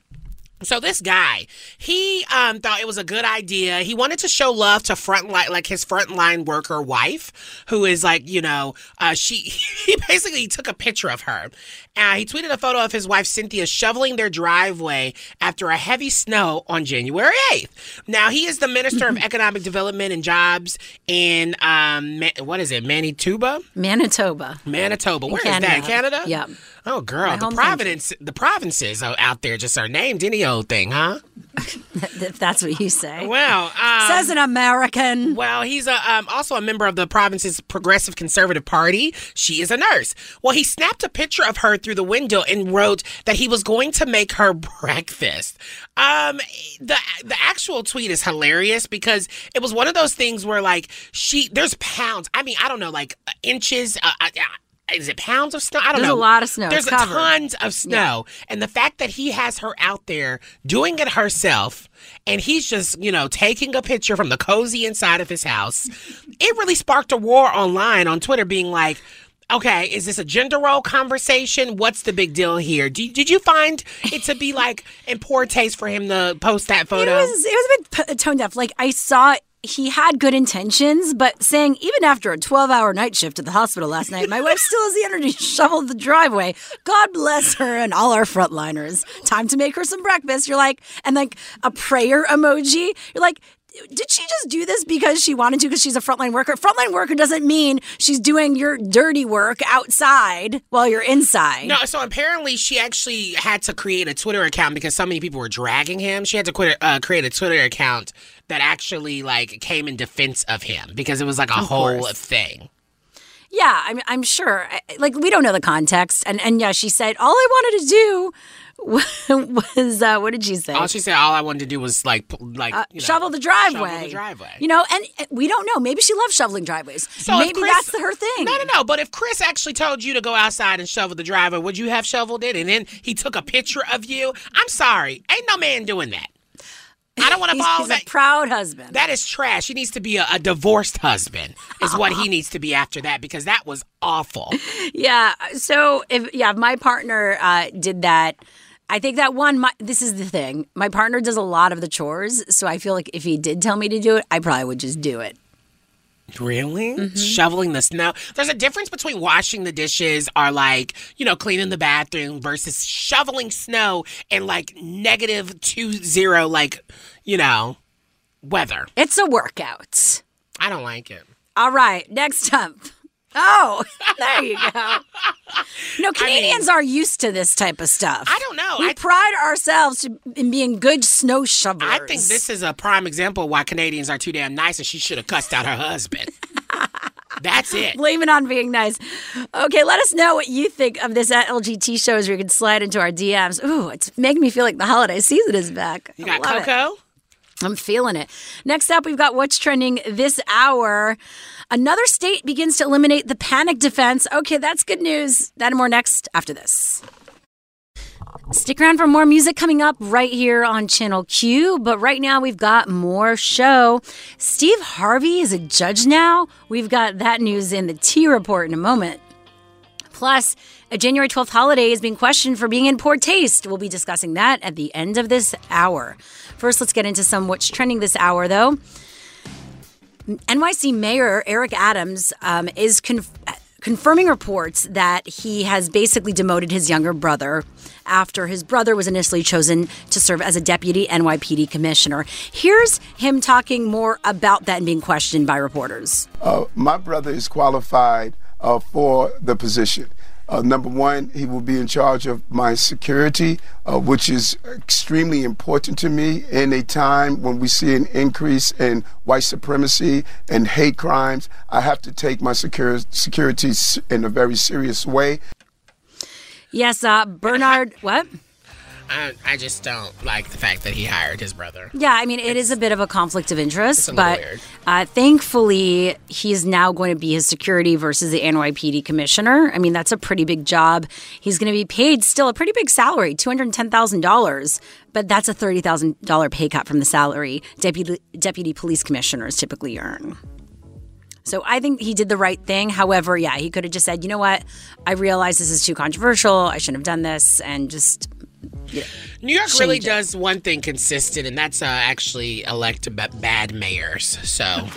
So this guy, he um, thought it was a good idea. He wanted to show love to frontline, like his frontline worker wife, who is like, you know, uh, she. He basically took a picture of her. Uh, he tweeted a photo of his wife Cynthia shoveling their driveway after a heavy snow on January eighth. Now he is the minister of economic development and jobs in um, what is it, Manitoba? Manitoba. Manitoba. In Where is that? Canada. Canada? Yep. Oh, girl, the province, the provinces out there just are named any old thing, huh? if that's what you say. Well, um, Says an American. Well, he's a, um, also a member of the province's Progressive Conservative Party. She is a nurse. Well, he snapped a picture of her through the window and wrote that he was going to make her breakfast. Um, the the actual tweet is hilarious because it was one of those things where like she there's pounds. I mean, I don't know, like inches. Uh, uh, is it pounds of snow? I don't There's know. There's a lot of snow. There's tons of snow. And the fact that he has her out there doing it herself and he's just, you know, taking a picture from the cozy inside of his house, it really sparked a war online on Twitter being like, Okay, is this a gender role conversation? What's the big deal here? Did, did you find it to be like in poor taste for him to post that photo? It was it was a bit tone deaf. Like I saw he had good intentions, but saying even after a 12 hour night shift at the hospital last night, my wife still has the energy to shovel the driveway. God bless her and all our frontliners. Time to make her some breakfast. You're like, and like a prayer emoji. You're like, did she just do this because she wanted to because she's a frontline worker? Frontline worker doesn't mean she's doing your dirty work outside while you're inside. No, so apparently she actually had to create a Twitter account because so many people were dragging him. She had to quit, uh, create a Twitter account that actually like came in defense of him because it was like a Of whole course. thing. Yeah, I mean, I'm sure. Like, we don't know the context, and and yeah, she said all I wanted to do was uh, what did she say? All she said, all I wanted to do was like, like Uh, you know, shovel the driveway. shovel the driveway. You know, and we don't know. Maybe she loves shoveling driveways. So Maybe Chris- that's her thing. No, no, no. But if Chris actually told you to go outside and shovel the driveway, would you have shoveled it? And then he took a picture of you. I'm sorry, ain't no man doing that. I don't want to fall. he's that, a proud husband. that is trash. He needs to be a, a divorced husband. Is what he needs to be after that because that was awful. Yeah. So if yeah, if my partner uh, did that, I think that one. My, this is the thing. My partner does a lot of the chores, so I feel like if he did tell me to do it, I probably would just do it. Really? Mm-hmm. Shoveling the snow. There's a difference between washing the dishes or like, you know, cleaning the bathroom versus shoveling snow in like negative two zero, like, you know, weather. It's a workout. I don't like it. All right, next up. Oh, there you go. No, Canadians are used to this type of stuff. I don't know. We pride ourselves in being good snow shovelers. I think this is a prime example of why Canadians are too damn nice and she should have cussed out her husband. That's it. Blame it on being nice. Okay, let us know what you think of this at LGT shows where you can slide into our DMs. Ooh, it's making me feel like the holiday season is back. You got love it. I'm feeling it. Next up, we've got what's trending this hour. Another state begins to eliminate the panic defense. Okay, that's good news. That and more next after this. Stick around for more music coming up right here on Channel Q. But right now, we've got more show. Steve Harvey is a judge now. We've got that news in the T report in a moment. Plus, a January 12th holiday is being questioned for being in poor taste. We'll be discussing that at the end of this hour. First, let's get into some what's trending this hour, though. NYC Mayor Eric Adams um, is conf- confirming reports that he has basically demoted his younger brother after his brother was initially chosen to serve as a deputy NYPD commissioner. Here's him talking more about that and being questioned by reporters. Uh, my brother is qualified uh, for the position. Uh, number one, he will be in charge of my security, uh, which is extremely important to me in a time when we see an increase in white supremacy and hate crimes. I have to take my secur- security in a very serious way. Yes, uh, Bernard, what? I, I just don't like the fact that he hired his brother. Yeah, I mean, it is a bit of a conflict of interest, It's a but weird. uh, thankfully, he's now going to be his security versus the NYPD commissioner. I mean, that's a pretty big job. He's going to be paid still a pretty big salary, $210,000, but that's a $30,000 pay cut from the salary deputy, deputy police commissioners typically earn. So I think he did the right thing. However, yeah, he could have just said, you know what? I realize this is too controversial. I shouldn't have done this and just New York really it. does one thing consistent, and that's uh, actually elect b- bad mayors. So,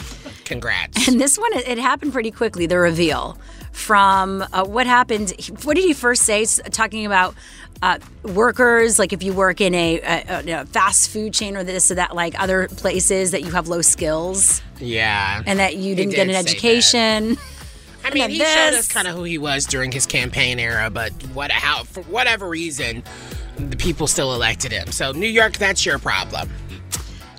congrats. And this one, it, happened pretty quickly. The reveal from uh, what happened. What did he first say? Talking about uh, workers, like if you work in a, a, a fast food chain or this or that, like other places that you have low skills Yeah. and that you didn't get an education. I mean, he then showed us kind of who he was during his campaign era, but what, how, for whatever reason, the people still elected him. So, New York, that's your problem.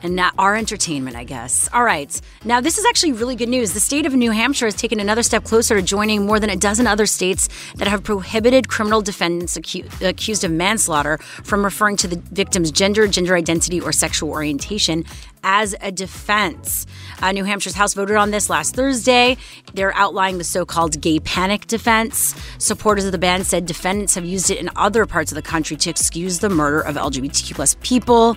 and not our entertainment, I guess. All right. Now, this is actually really good news. The state of New Hampshire has taken another step closer to joining more than a dozen other states that have prohibited criminal defendants acu- accused of manslaughter from referring to the victim's gender, gender identity, or sexual orientation as a defense. Uh, New Hampshire's House voted on this last Thursday. They're outlining the so called gay panic defense. Supporters of the ban said defendants have used it in other parts of the country to excuse the murder of LGBTQ plus people.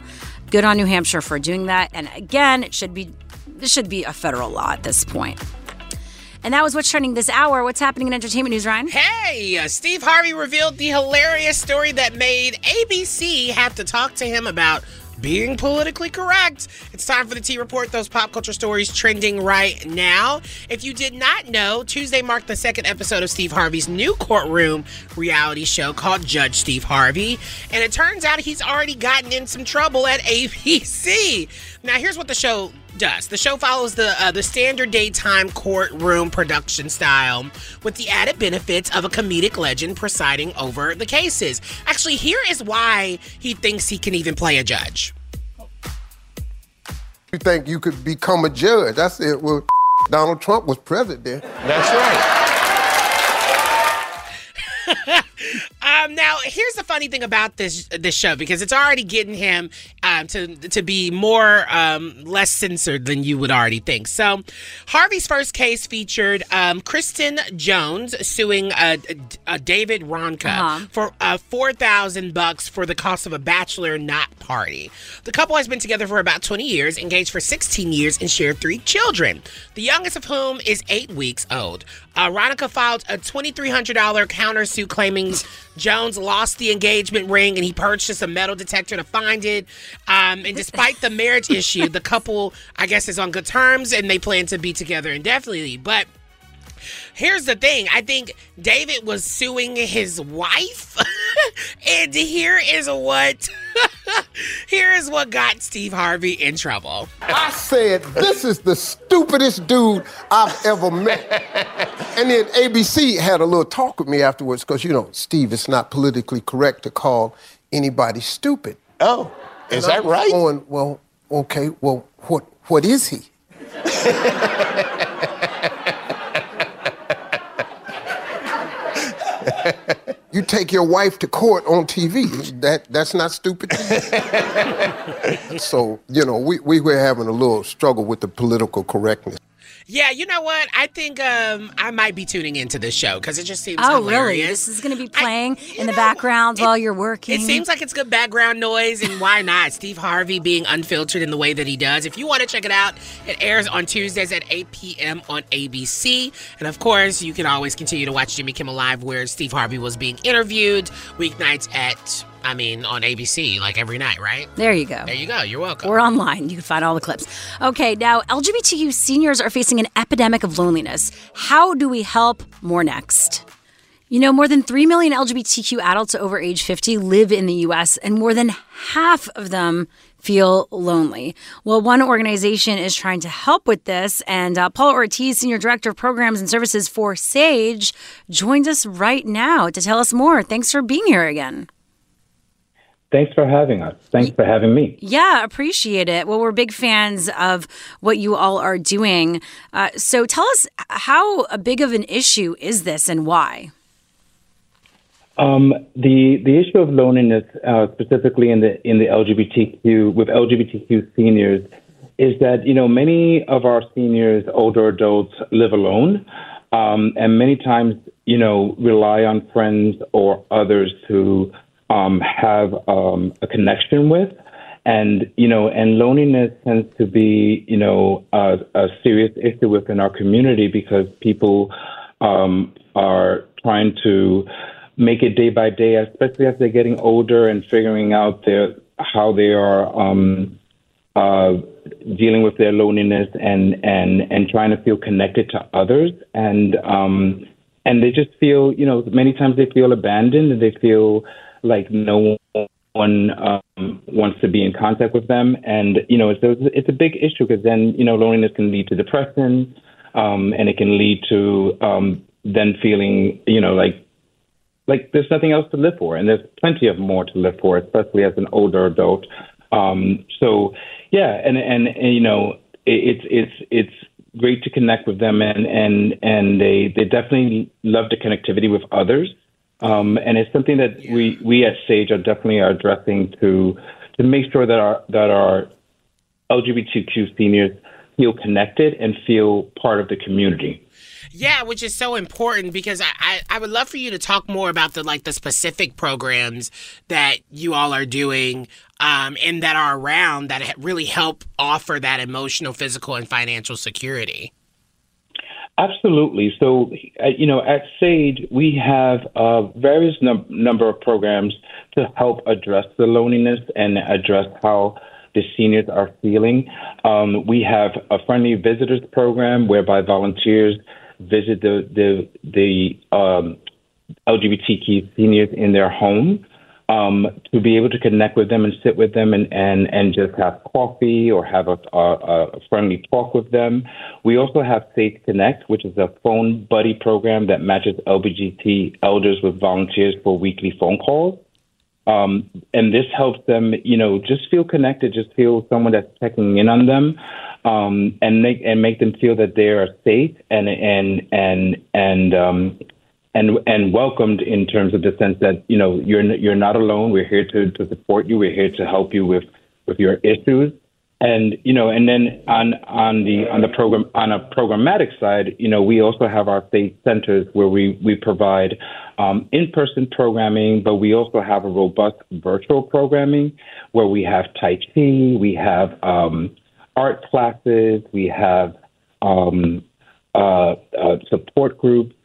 Good on New Hampshire for doing that. And again, it should be this should be a federal law at this point. And that was what's trending this hour. What's happening in entertainment news, Ryan? Hey, uh, Steve Harvey revealed the hilarious story that made ABC have to talk to him about being politically correct. It's time for the T Report, those pop culture stories trending right now. If you did not know, Tuesday marked the second episode of Steve Harvey's new courtroom reality show called Judge Steve Harvey. And it turns out he's already gotten in some trouble at ABC. Now, here's what the show does. The show follows the uh, the standard daytime courtroom production style with the added benefits of a comedic legend presiding over the cases. Actually, here is why he thinks he can even play a judge. You think you could become a judge? I said, well, Donald Trump was president. That's right. Um, now, here's the funny thing about this this show because it's already getting him um, to to be more um, less censored than you would already think. So, Harvey's first case featured um, Kristen Jones suing uh, uh, David Ronka Uh-huh. for uh, four thousand bucks for the cost of a bachelor not party. The couple has been together for about twenty years, engaged for sixteen years, and share three children. The youngest of whom is eight weeks old. Uh, Ronica filed a $2,300 countersuit claiming Jones lost the engagement ring and he purchased a metal detector to find it. Um, and despite the marriage issue, the couple, I guess, is on good terms and they plan to be together indefinitely. But here's the thing I think David was suing his wife. and here is what. Here is what got Steve Harvey in trouble. I said, this is the stupidest dude I've ever met. and then ABC had a little talk with me afterwards because, you know, Steve, it's not politically correct to call anybody stupid. Oh, is And I that right? Going, well, okay, well, what what is he? you take your wife to court on TV. That that's not stupid. so you know, we, we were having a little struggle with the political correctness. Yeah, you know what? I think um, I might be tuning into this show because it just seems Oh, hilarious. really? This is going to be playing in the background while you're working. It seems like it's good background noise, and why not? Steve Harvey being unfiltered in the way that he does. If you want to check it out, it airs on Tuesdays at 8 p.m. on ABC. And of course, you can always continue to watch Jimmy Kimmel Live, where Steve Harvey was being interviewed weeknights at, I mean, on ABC, like every night, right? There you go. There you go. You're welcome. Or online. You can find all the clips. Okay, now LGBTQ seniors are facing an epidemic of loneliness. How do we help? More next. You know, more than 3 million LGBTQ adults over age 50 live in the US, and more than half of them feel lonely. Well, one organization is trying to help with this, and uh, Paul Ortiz, Senior Director of Programs and Services for SAGE, joins us right now to tell us more. Thanks for being here again. Thanks for having us. Thanks for having me. Yeah, appreciate it. Well, we're big fans of what you all are doing. Uh, so tell us how big of an issue is this and why? Um, the the issue of loneliness, uh, specifically in the in the LGBTQ with LGBTQ seniors, is that you know many of our seniors, older adults, live alone, um, and many times you know rely on friends or others who um, have um, a connection with, and you know, and loneliness tends to be you know a, a serious issue within our community because people um, are trying to make it day by day, especially as they're getting older and figuring out their how they are um, uh, dealing with their loneliness and and and trying to feel connected to others. And um, and they just feel you know many times they feel abandoned and they feel like no one um, wants to be in contact with them. And you know it's it's a big issue because then you know loneliness can lead to depression um, and it can lead to um, then feeling you know like like there's nothing else to live for, and there's plenty of more to live for, especially as an older adult. Um, so yeah, and, and and you know it, it's it's it's great to connect with them, and and and they they definitely love the connectivity with others, um, and it's something that we we at Sage are definitely are addressing to to make sure that our that our LGBTQ seniors feel connected and feel part of the community. Yeah, which is so important because I, I, I, would love for you to talk more about the like the specific programs that you all are doing um, and that are around that really help offer that emotional, physical, and financial security. Absolutely. So, uh, you know, at Sage, we have uh, various num- number of programs to help address the loneliness and address how the seniors are feeling. Um, we have a friendly visitors program whereby volunteers visit the the the um, LGBTQ seniors in their home um, to be able to connect with them and sit with them and, and, and just have coffee or have a, a, a friendly talk with them. We also have Sage Connect, which is a phone buddy program that matches LBGT elders with volunteers for weekly phone calls. Um, and this helps them, you know, just feel connected, just feel someone that's checking in on them um, and make and make them feel that they are safe and and and and um, and and welcomed in terms of the sense that you know you're you're not alone. We're here to, to support you. We're here to help you with with your issues. And you know, and then on on the on the program on a programmatic side, you know, we also have our state centers where we we provide um, in-person programming, but we also have a robust virtual programming where we have Tai Chi, we have um, art classes, we have um, uh, uh, support groups.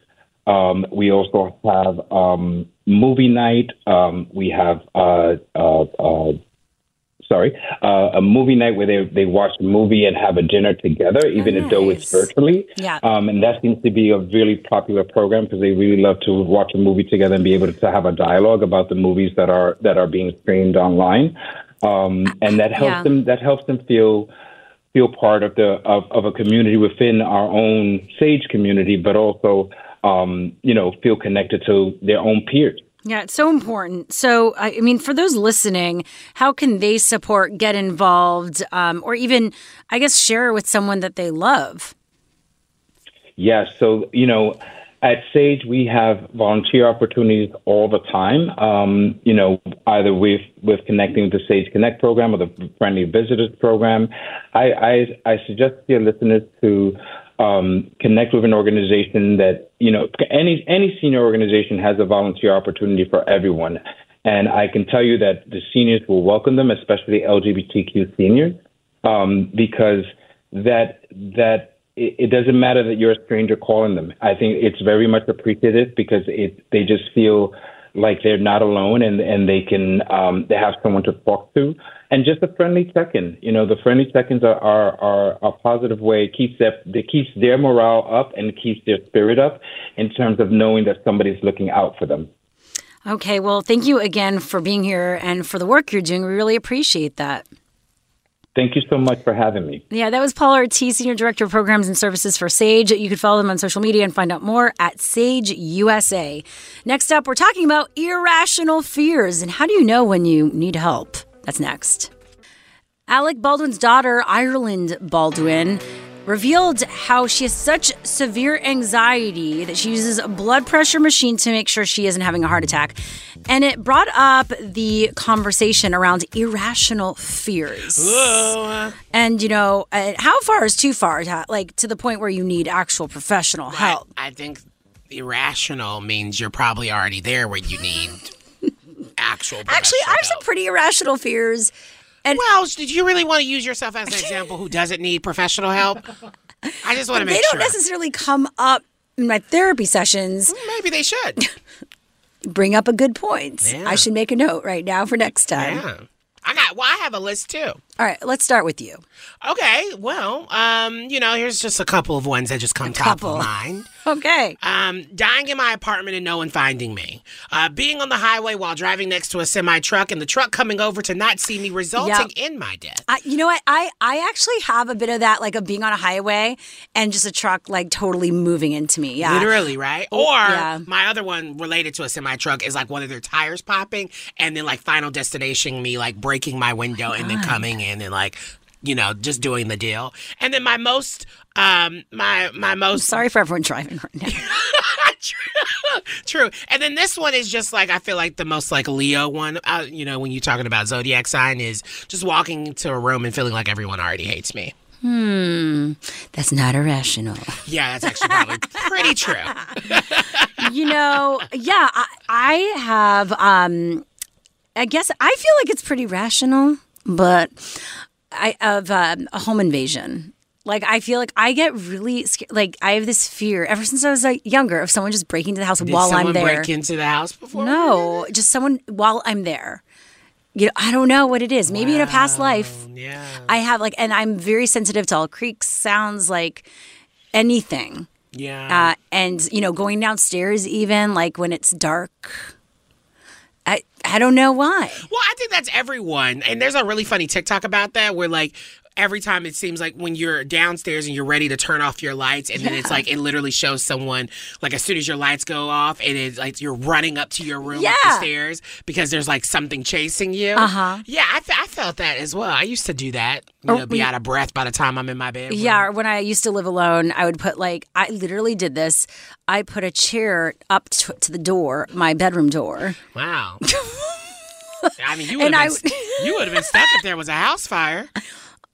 Um, we also have um, movie night. Um, we have uh, uh, uh sorry uh, a movie night where they they watch a movie and have a dinner together, even oh, nice. though it's virtually. Yeah. Um, and that seems to be a really popular program because they really love to watch a movie together and be able to have a dialogue about the movies that are that are being streamed online. Um, and that helps yeah. them that helps them feel feel part of the of, of a community within our own Sage community, but also um, you know feel connected to their own peers. Yeah, it's so important. So, I mean, for those listening, how can they support, get involved, um, or even, I guess, share with someone that they love? Yes. Yeah, so, you know, at Sage, we have volunteer opportunities all the time. Um, you know, either with with connecting with the Sage Connect program or the Friendly Visitors program. I I, I suggest your listeners to um, connect with an organization that you know any any senior organization has a volunteer opportunity for everyone, and I can tell you that the seniors will welcome them, especially LGBTQ seniors, um, because that that it, doesn't matter that you're a stranger calling them. I think it's very much appreciative because it they just feel like they're not alone and and they can um, they have someone to talk to and just a friendly check-in. You know, the friendly check-ins are are, are a positive way. It keeps that it keeps their morale up and keeps their spirit up in terms of knowing that somebody's looking out for them. Okay, well, thank you again for being here and for the work you're doing. We really appreciate that. Thank you so much for having me. Yeah, that was Paul Ortiz, Senior Director of Programs and Services for Sage. You can follow them on social media and find out more at Sage USA. Next up, we're talking about irrational fears and how do you know when you need help? That's next. Alec Baldwin's daughter, Ireland Baldwin, revealed how she has such severe anxiety that she uses a blood pressure machine to make sure she isn't having a heart attack. And it brought up the conversation around irrational fears. Whoa. And, you know, uh, how far is too far? Like to the point where you need actual professional help? I, I think irrational means you're probably already there where you need actual Actually, I have some pretty irrational fears and well, did you really want to use yourself as an example who doesn't need professional help? I just want to make they sure. They don't necessarily come up in my therapy sessions. Mm, maybe they should. bring up a good point. Yeah. I should make a note right now for next time. Yeah. I got well, I have a list too. All right, let's start with you. Okay, well, um, you know, here's just a couple of ones that just come top couple. of mind. Okay. Um, dying in my apartment and no one finding me. Uh, being on the highway while driving next to a semi truck and the truck coming over to not see me, resulting Yep. in my death. I, you know what? I, I actually have a bit of that, like of being on a highway and just a truck like totally moving into me. Yeah. Literally, right? Oh, Or yeah. my other one related to a semi truck is like one of their tires popping and then like final destination me like breaking my window and then coming in and like you know just doing the deal. And then my most um my my most Sorry for everyone driving right now. True. And then this one is just like I feel like the most like Leo one. Uh, you know, when you're talking about zodiac sign, is just walking into a room and feeling like everyone already hates me. Hmm. That's not irrational. Yeah, that's actually probably pretty true. you know, yeah, I, I have. Um, I guess I feel like it's pretty rational, but I of um, a home invasion. Like I feel like I get really scared. Like I have this fear ever since I was like younger of someone just breaking into the house Did while I'm there. Break into the house before? No, just someone while I'm there. You know, I don't know what it is. Maybe in a past life, yeah. I have like, and I'm very sensitive to all creaks, sounds, like anything. Yeah. Uh, and you know, going downstairs, even like when it's dark. I don't know why. Well, I think that's everyone. And there's a really funny TikTok about that where like every time it seems like when you're downstairs and you're ready to turn off your lights and then it's like it literally shows someone like as soon as your lights go off and it's like you're running up to your room up the stairs because there's like something chasing you. Uh-huh. Yeah, I, I felt that as well. I used to do that. You Or know, be out of breath by the time I'm in my bed. Yeah, or when I used to live alone, I would put like I literally did this. I put a chair up to, to the door, my bedroom door. Wow. I mean, you would have I- been, you would have been stuck if there was a house fire.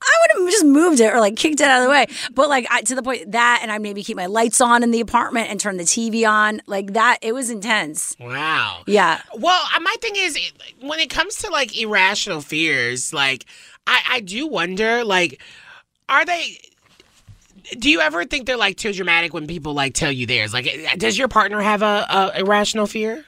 I would have just moved it or like kicked it out of the way. But like I, to the point that, and I maybe keep my lights on in the apartment and turn the TV on like that. It was intense. Wow. Yeah. Well, uh, my thing is, when it comes to like irrational fears, like I, I do wonder, like, are they? Do you ever think they're like too dramatic when people like tell you theirs? Like, uh, does your partner have a, a irrational fear?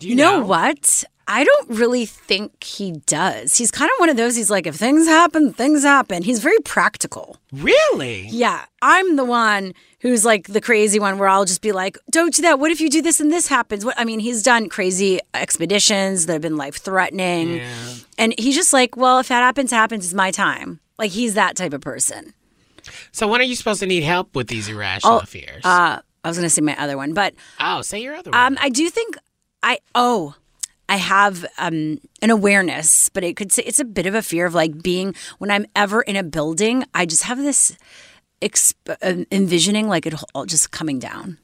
Do you know, know? what? I don't really think he does. He's kind of one of those. He's like, if things happen, things happen. He's very practical. Really? Yeah, I'm the one who's like the crazy one where I'll just be like, "Don't do that. What if you do this and this happens?" What I mean, he's done crazy expeditions that have been life threatening, Yeah. and he's just like, "Well, if that happens, happens. It's my time." Like he's that type of person. So when are you supposed to need help with these irrational Oh, fears? Uh, I was gonna say my other one, but oh, say your other one. um, I do think I oh. I have um, an awareness, but it could say it's a bit of a fear of like being when I'm ever in a building. I just have this exp- uh, envisioning like it all just coming down,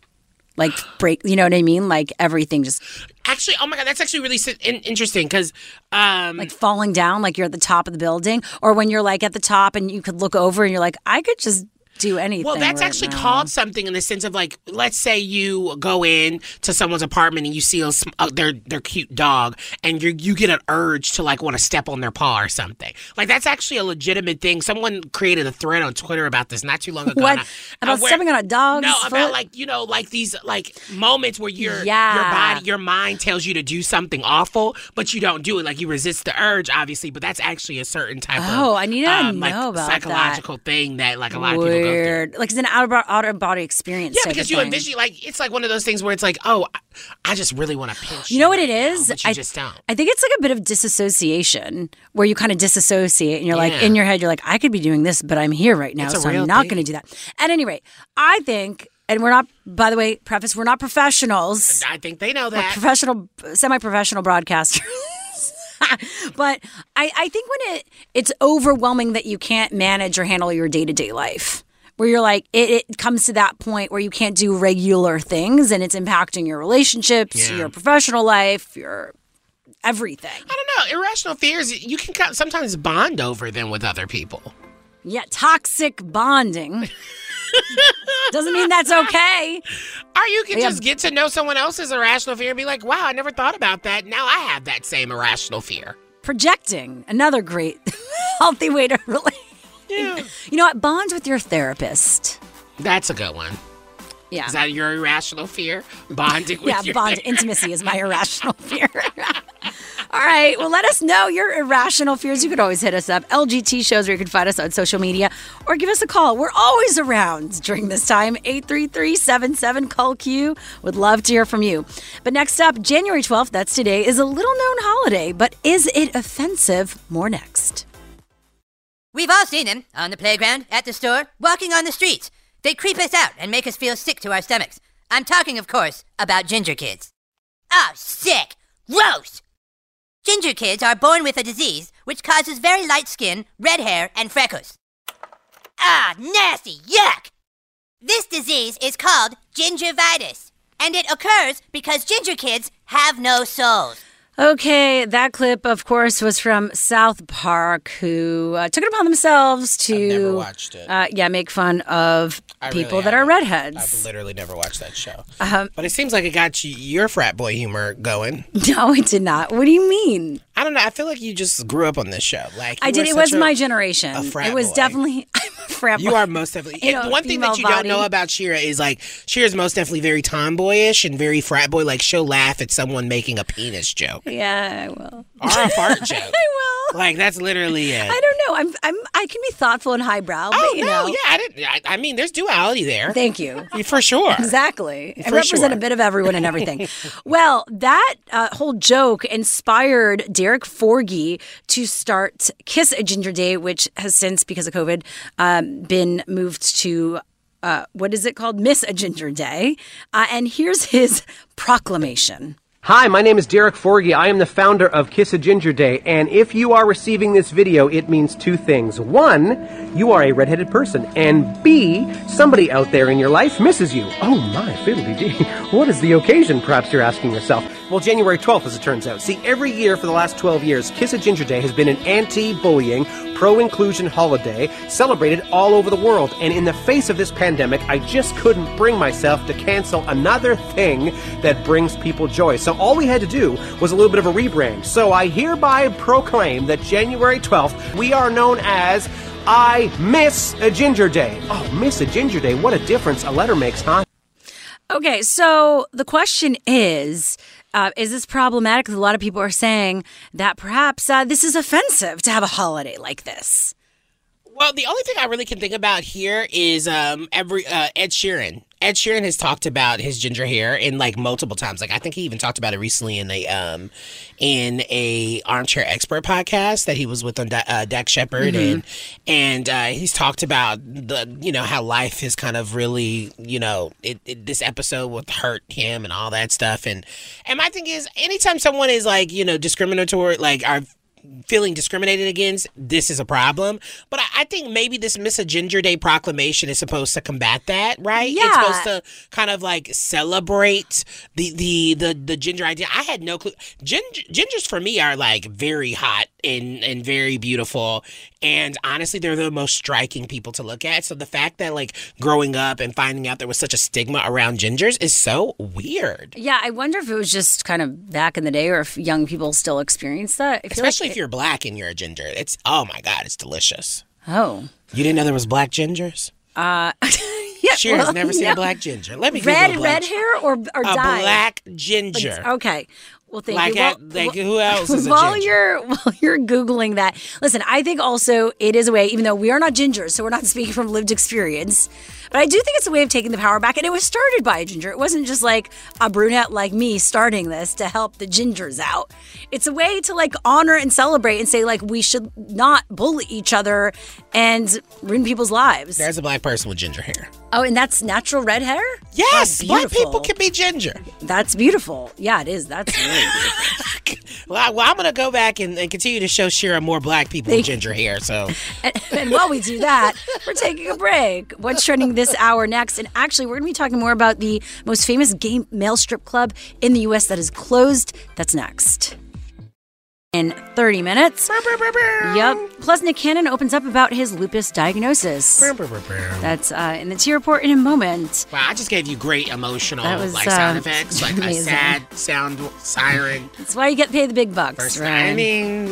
like break. You know what I mean? Like everything just Actually, oh my god, that's actually really interesting because um, like falling down, like you're at the top of the building, or when you're like at the top and you could look over and you're like, I could just do anything. Well, that's right actually now. called something in the sense of like, let's say you go in to someone's apartment and you see a, uh, their their cute dog, and you you get an urge to like want to step on their paw or something. Like that's actually a legitimate thing. Someone created a thread on Twitter about this not too long ago. What and I- about where- stepping on a dog's No, foot? about like you know, like these like moments where your Yeah. your body, your mind tells you to do something awful, but you don't do it. Like you resist the urge, obviously, but that's actually a certain type of Oh, I need to um, know like about that. psychological thing that like a lot of people. Weird. Like it's an out of out of body experience. Yeah, because you thing. envision like it's like one of those things where it's like, oh, I- I just really want to pinch. You know what it is? but you I, just don't. I think it's like a bit of disassociation where you kind of disassociate and you're like in your head, you're like, I could be doing this, but I'm here right now, so I'm not going to do that. At any rate, I think, and we're not, by the way, preface, we're not professionals. I think they know We're that. professional, semi-professional broadcasters. but I, I think when it it's overwhelming that you can't manage or handle your day to day life, where you're like it, it comes to that point where you can't do regular things and it's impacting your relationships, Yeah. your professional life, your everything. I don't know. Irrational fears, you can sometimes bond over them with other people. Yeah, toxic bonding doesn't mean that's okay. Or you can Yeah. just get to know someone else's irrational fear and be like, wow, I never thought about that. Now I have that same irrational fear. Projecting, another great healthy way to relate. Yeah. You know what? Bond with your therapist. That's a good one. Yeah. Is that your irrational fear? Bonding with yeah, your bond intimacy is my irrational fear. All right. Well, let us know your irrational fears. You could always hit us up. LGT shows where you can find us on social media or give us a call. We're always around during this time. 833 call Q. Would love to hear from you. But next up, January 12th, that's today, is a little known holiday, but is it offensive? More next. We've all seen them on the playground, at the store, walking on the streets. They creep us out and make us feel sick to our stomachs. I'm talking, of course, about ginger kids. Oh, sick! Gross! Ginger kids are born with a disease which causes very light skin, red hair, and freckles. Ah, nasty! Yuck! This disease is called gingivitis, and it occurs because ginger kids have no souls. Okay, that clip, of course, was from South Park, who uh, took it upon themselves to watched it. Uh, yeah, make fun of I really people that are redheads. I've literally never watched that show. Um, But it seems like it got you, your frat boy humor going. no, it did not. What do you mean? I don't know. I feel like you just grew up on this show. Like I did. It was a- my generation. a frat it was boy. definitely. I'm a frat. You are most definitely. You know, one thing that you don't know about Shira is like Shira's most definitely very tomboyish and very frat boy. Like she'll laugh at someone making a penis joke Yeah, I will. or a fart joke. I will. Like that's literally it. I don't know. I'm. I'm. I can be thoughtful and highbrow, oh but you no, know. yeah. I didn't. I, I mean, there's duality there. Thank you. For sure. Exactly. I represent sure. a bit of everyone and everything. well, that uh, whole joke inspired Derek Forgie to start Kiss a Ginger Day, which has since, because of COVID, um, been moved to. Uh, what is it called? Miss a Ginger Day. Uh, and here's his proclamation. Hi, my name is Derek Forgie. I am the founder of Kiss a Ginger Day, and if you are receiving this video, it means two things. One, you are a redheaded person, and B, somebody out there in your life misses you. Oh my fiddly dee. What is the occasion, perhaps you're asking yourself? Well, January 12th, as it turns out. See, every year for the last 12 years, Kiss a Ginger Day has been an anti-bullying, pro-inclusion holiday celebrated all over the world. And in the face of this pandemic, I just couldn't bring myself to cancel another thing that brings people joy. So all we had to do was a little bit of a rebrand. So I hereby proclaim that January 12th, we are known as I Miss a Ginger Day. Oh, Miss a Ginger Day. What a difference a letter makes, huh? Okay, so the question is uh, Is this problematic? A lot of people are saying that perhaps uh, this is offensive to have a holiday like this. Well, the only thing I really can think about here is um every uh, Ed Sheeran. Ed Sheeran has talked about his ginger hair in like multiple times. Like I think he even talked about it recently in a um in a armchair expert podcast that he was with on uh, Dax Shepard Mhm. and and uh, he's talked about the you know how life has kind of really you know it, it, this episode would hurt him and all that stuff and and my thing is anytime someone is like you know discriminatory like are feeling discriminated against, this is a problem. But I, I think maybe this Miss a Ginger Day proclamation is supposed to combat that, right? Yeah. It's supposed to kind of like celebrate the the the, the ginger idea. I had no clue. Ginger, gingers for me are like very hot and and very beautiful. And honestly, they're the most striking people to look at. So the fact that like growing up and finding out there was such a stigma around gingers is so weird. Yeah, I wonder if it was just kind of back in the day or if young people still experience that. Feel like Especially if you're black and you're a ginger. It's oh my god, it's delicious. Oh. You didn't know there was black gingers? Uh, yeah, Cheers, well, never seen no. a black ginger. Let me red a black red hair or or a black ginger. Okay. Well, thank Like you. at- Well- like, who else is while ginger? you're while you're googling that, listen. I think also it is a way, even though we are not gingers, so we're not speaking from lived experience. But I do think it's a way of taking the power back, and it was started by a ginger. It wasn't just like a brunette like me starting this to help the gingers out. It's a way to like honor and celebrate and say like we should not bully each other and ruin people's lives. There's a black person with ginger hair. Oh, and that's natural red hair? Yes, Oh, black people can be ginger. That's beautiful. Yeah, it is. That's really beautiful. Well, well I'm going to go back and, and continue to show Shira more black people with ginger hair. So and, and while we do that, we're taking a break. What's trending this hour next? And actually, we're going to be talking more about the most famous gay male strip club in the U.S. that is closed. That's next. In 30 minutes. Yep. Plus, Nick Cannon opens up about his lupus diagnosis. That's uh, in the T report in a moment. Wow, I just gave you great emotional That was, like sound uh, effects, like a sad sound siren. That's why you get paid the big bucks. First, right? I mean,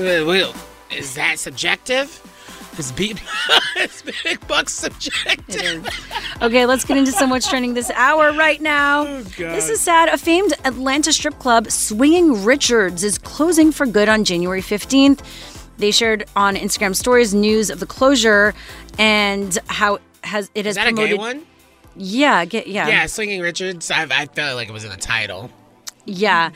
is that subjective? It's big bucks subjective. Okay, let's get into some what's trending this hour right now. Oh, this is sad. A famed Atlanta strip club, Swinging Richards, is closing for good on January 15th. They shared on Instagram stories news of the closure and how has it has Is that a gay one? Yeah, get yeah. Yeah, Swinging Richards. I, I felt like it was in the title. Yeah.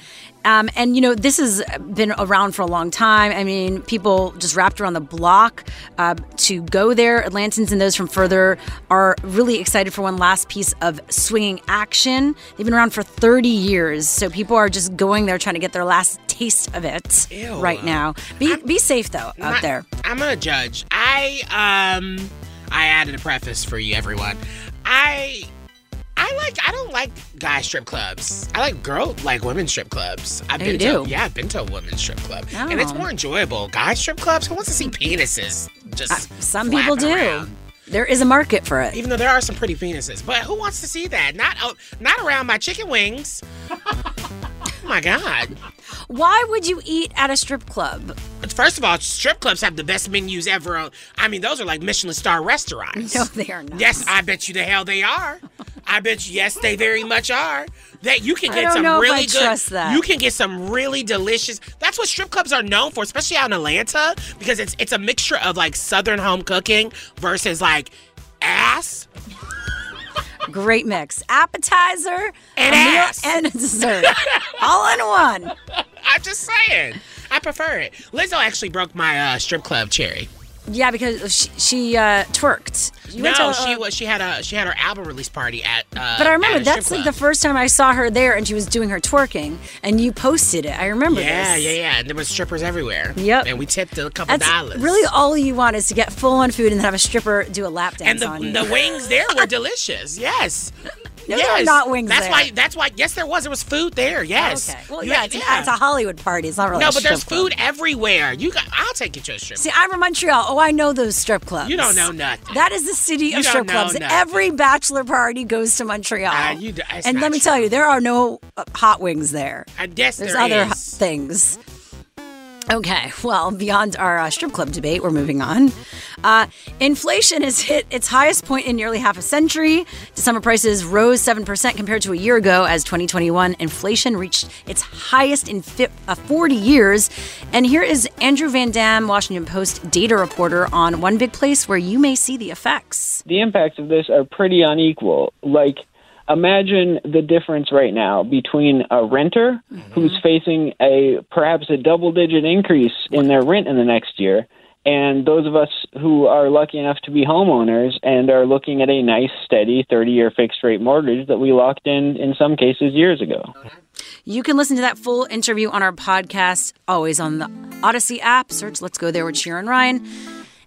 Um, and, you know, this has been around for a long time. I mean, people just wrapped around the block uh, to go there. Atlantans and those from further are really excited for one last piece of swinging action. They've been around for 30 years. So people are just going there trying to get their last taste of it Ew. right now. Be, be safe, though, out there. I'm a judge. I um I added a preface for you everyone. I I like I don't like guy strip clubs. I like girl like women strip clubs. I've Oh, been to yeah, I've been to a women's strip club. And it's Oh. more enjoyable. Guy strip clubs, who wants to see penises just Uh, Some people do. around? There is a market for it. Even though there are some pretty penises, but who wants to see that? Not oh, not around my chicken wings. oh my god. Why would you eat at a strip club? First of all, strip clubs have the best menus ever. I mean, those are like Michelin star restaurants. No, they are not. Yes, I bet you the hell they are. I bet you, yes, they very much are. That you can get some really I good. trust that. You can get some really delicious. That's what strip clubs are known for, especially out in Atlanta, because it's it's a mixture of like Southern home cooking versus like ass. Great mix. Appetizer, And meal, ass. and a dessert. All in one. I'm just saying. I prefer it. Lizzo actually broke my uh, strip club cherry. Yeah, because she, she uh, twerked. You no, went to, uh, she was. She had a she had her album release party at. Uh, But I remember at a strip that's like the first time I saw her there, and she was doing her twerking, and you posted it. I remember Yeah, this. yeah, yeah. And there was strippers everywhere. Yep. And we tipped a couple That's dollars. really all you want is to get full on food and then have a stripper do a lap and dance the, on you. And the wings there were delicious. Yes. No, yes. not wings That's there. why. That's why. Yes, there was. There was food there. Yes. Okay. Well, You yeah, had- it's, an- it's a Hollywood party. It's not really no, but there's club. food everywhere. You got. I'll take you to a strip. See, I'm from Montreal. Oh, I know those strip clubs. You don't know nothing. That is the city You of strip clubs. nothing. Every bachelor party goes to Montreal. Ah, you and let me tell you, there are no uh, hot wings there. I guess There's there other is. things. Okay, well, beyond our uh, strip club debate, we're moving on. Uh, inflation has hit its highest point in nearly half a century. December prices rose 7% compared to a year ago as 2021 inflation reached its highest in fi- uh, 40 years. And here is Andrew Van Dam, Washington Post data reporter, on one big place where you may see the effects. the impacts of this are pretty unequal. Like, imagine the difference right now between a renter who's facing a perhaps a double digit increase in their rent in the next year and those of us who are lucky enough to be homeowners and are looking at a nice steady 30 year fixed rate mortgage that we locked in in some cases years ago. You can listen to that full interview on our podcast, always on the Audacy app. Search Let's Go There with Sharon Ryan.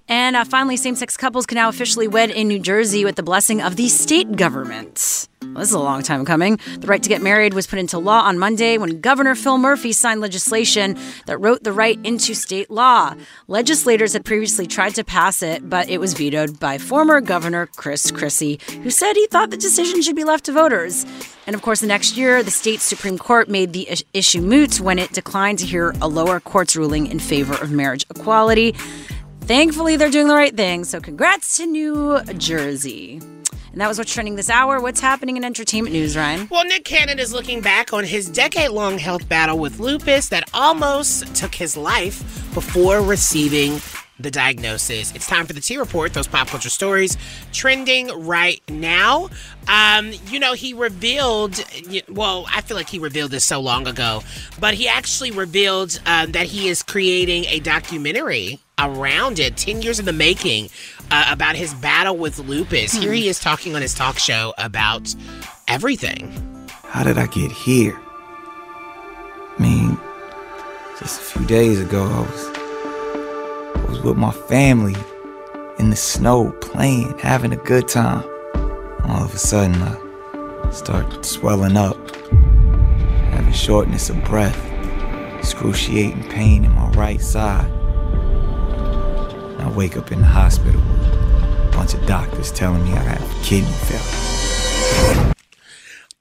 And uh, finally, same sex couples can now officially wed in New Jersey with the blessing of the state government. Well, this is a long time coming. The right to get married was put into law on Monday when Governor Phil Murphy signed legislation that wrote the right into state law. Legislators had previously tried to pass it, but it was vetoed by former Governor Chris Christie, who said he thought the decision should be left to voters. And of course, the next year, the state Supreme Court made the issue moot when it declined to hear a lower court's ruling in favor of marriage equality. Thankfully, they're doing the right thing. So, congrats to New Jersey. And that was what's trending this hour. What's happening in entertainment news, Ryan? Well, Nick Cannon is looking back on his decade long health battle with lupus that almost took his life before receiving the diagnosis. It's time for the T Report, those pop culture stories trending right now. Um, you know, he revealed, well, I feel like he revealed this so long ago, but he actually revealed um, that he is creating a documentary around it, 10 years in the making, uh, about his battle with lupus. Here he is talking on his talk show about everything. How did I get here? I mean, just a few days ago, I was, I was with my family in the snow, playing, having a good time. All of a sudden, I start swelling up, having shortness of breath, excruciating pain in my right side. I wake up in the hospital with a bunch of doctors telling me I have kidney failure.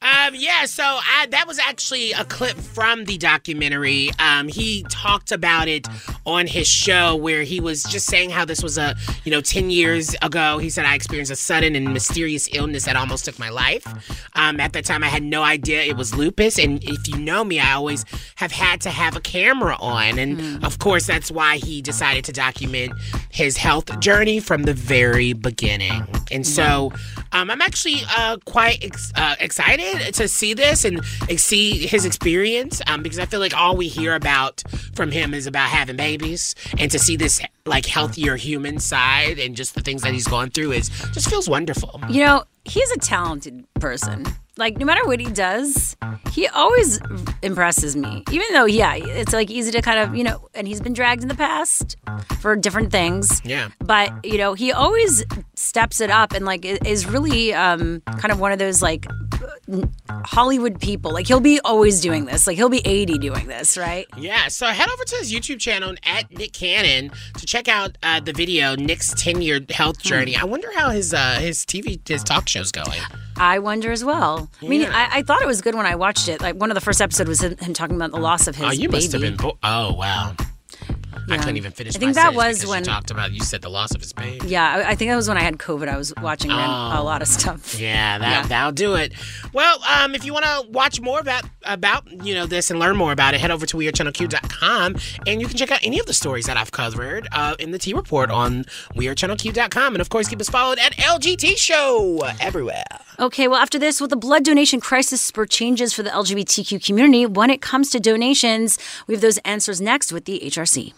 Um, yeah, so I, that was actually a clip from the documentary. Um, he talked about it on his show where he was just saying how this was a, you know, 10 years ago. He said, I experienced a sudden and mysterious illness that almost took my life. Um, at that time, I had no idea it was lupus. And if you know me, I always have had to have a camera on. And of course, that's why he decided to document his health journey from the very beginning. And so um, I'm actually uh, quite ex- uh, excited to see this and see his experience um, because I feel like all we hear about from him is about having babies. And to see this like healthier human side and just the things that he's gone through is just feels wonderful. You know, he's a talented person. Like no matter what he does, he always impresses me. Even though, yeah, it's like easy to kind of, you know, and he's been dragged in the past for different things. Yeah. But you know, he always steps it up and like is really um, kind of one of those like Hollywood people. Like he'll be always doing this. Like he'll be 80 doing this, right? Yeah, so head over to his YouTube channel at Nick Cannon to check out uh, the video Nick's 10 year health journey. I wonder how his uh, his TV his talk show's going. I wonder as well. I mean, I, I thought it was good when I watched it. Like one of the first episodes was him, him talking about the loss of his oh, you baby. must have been. Bo- oh wow. I couldn't even finish. I think that was when- you talked about. You said the loss of his baby. Yeah, I, I think that was when I had COVID. I was watching ran- a lot of stuff. Yeah, that Yeah. that'll do it. Well, um, if you want to watch more about about you know this and learn more about it, head over to wearechannelq.com and you can check out any of the stories that I've covered uh, in the T report on wearechannelq.com, and of course keep us followed at LGT Show everywhere. Okay, well, after this, will the blood donation crisis spur changes for the LGBTQ community when it comes to donations? We have those answers next with the HRC.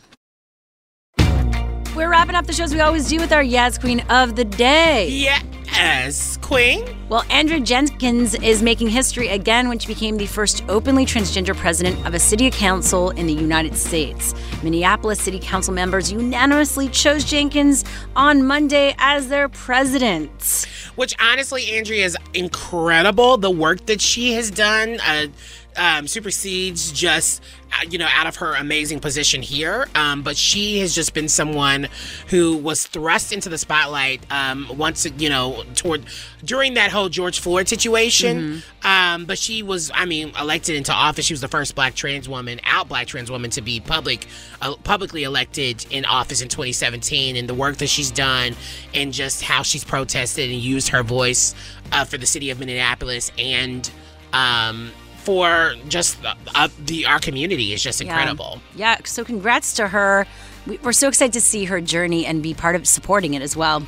Wrapping up the shows we always do with our Yaz Queen of the Day. Yes, Queen. Well, Andrea Jenkins is making history again when she became the first openly transgender president of a city council in the United States. Minneapolis City Council members unanimously chose Jenkins on Monday as their president. Which honestly, Andrea is incredible. The work that she has done uh, um, supersedes just uh, you know out of her amazing position here. Um, but she has just been someone who was thrust into the spotlight um, once you know toward during that whole George Floyd situation. Um, but she was, I mean, elected into office. She was the first Black trans woman, out Black trans woman, to be public, uh, publicly elected in office in 2017. And the work that she's done, and just how she's protested and used her voice uh, for the city of Minneapolis and um, for just uh, the our community is just incredible. Yeah, so congrats to her. We- We're so excited to see her journey and be part of supporting it as well.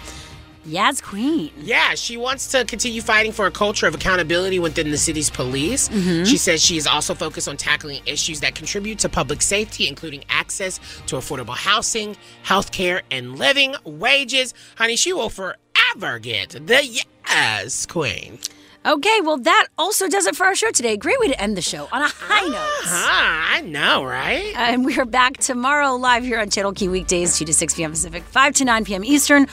Yaz Queen. Yeah, she wants to continue fighting for a culture of accountability within the city's police. Mhm. She says she is also focused on tackling issues that contribute to public safety, including access to affordable housing, healthcare, and living wages. Honey, she will forever get the yes queen. Okay, well, that also does it for our show today. Great way to end the show on a high note. Ah, I know, right? And we are back tomorrow live here on Channel Q weekdays, 2 to 6 p.m. Pacific, 5 to 9 p.m. Eastern.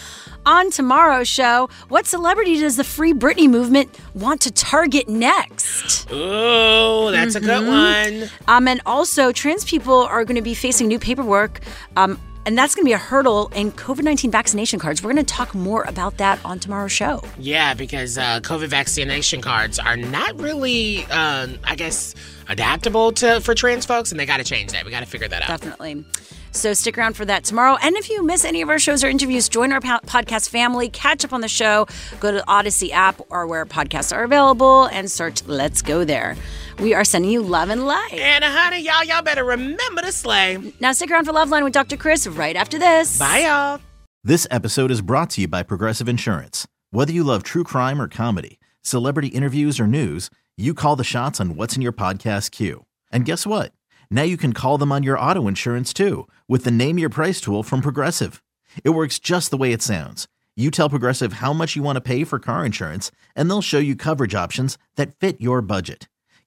On tomorrow's show, what celebrity does the Free Britney movement want to target next? Oh, that's a good Mhm. one. Um, and also, trans people are going to be facing new paperwork. Um, and that's going to be a hurdle in COVID 19 vaccination cards. We're going to talk more about that on tomorrow's show. Yeah, because uh, COVID vaccination cards are not really, uh, I guess, adaptable to for trans folks, and they got to change that. We got to figure that out. Definitely. So stick around for that tomorrow. And if you miss any of our shows or interviews, join our podcast family, catch up on the show, go to the Audacy app or where podcasts are available and search Let's Go There. We are sending you love and light. And uh, honey, y'all, y'all better remember to slay. Now stick around for Love Line with Dr. Chris right after this. Bye, y'all. This episode is brought to you by Progressive Insurance. Whether you love true crime or comedy, celebrity interviews or news, you call the shots on what's in your podcast queue. And guess what? Now you can call them on your auto insurance too with the Name Your Price tool from Progressive. It works just the way it sounds. You tell Progressive how much you want to pay for car insurance, and they'll show you coverage options that fit your budget.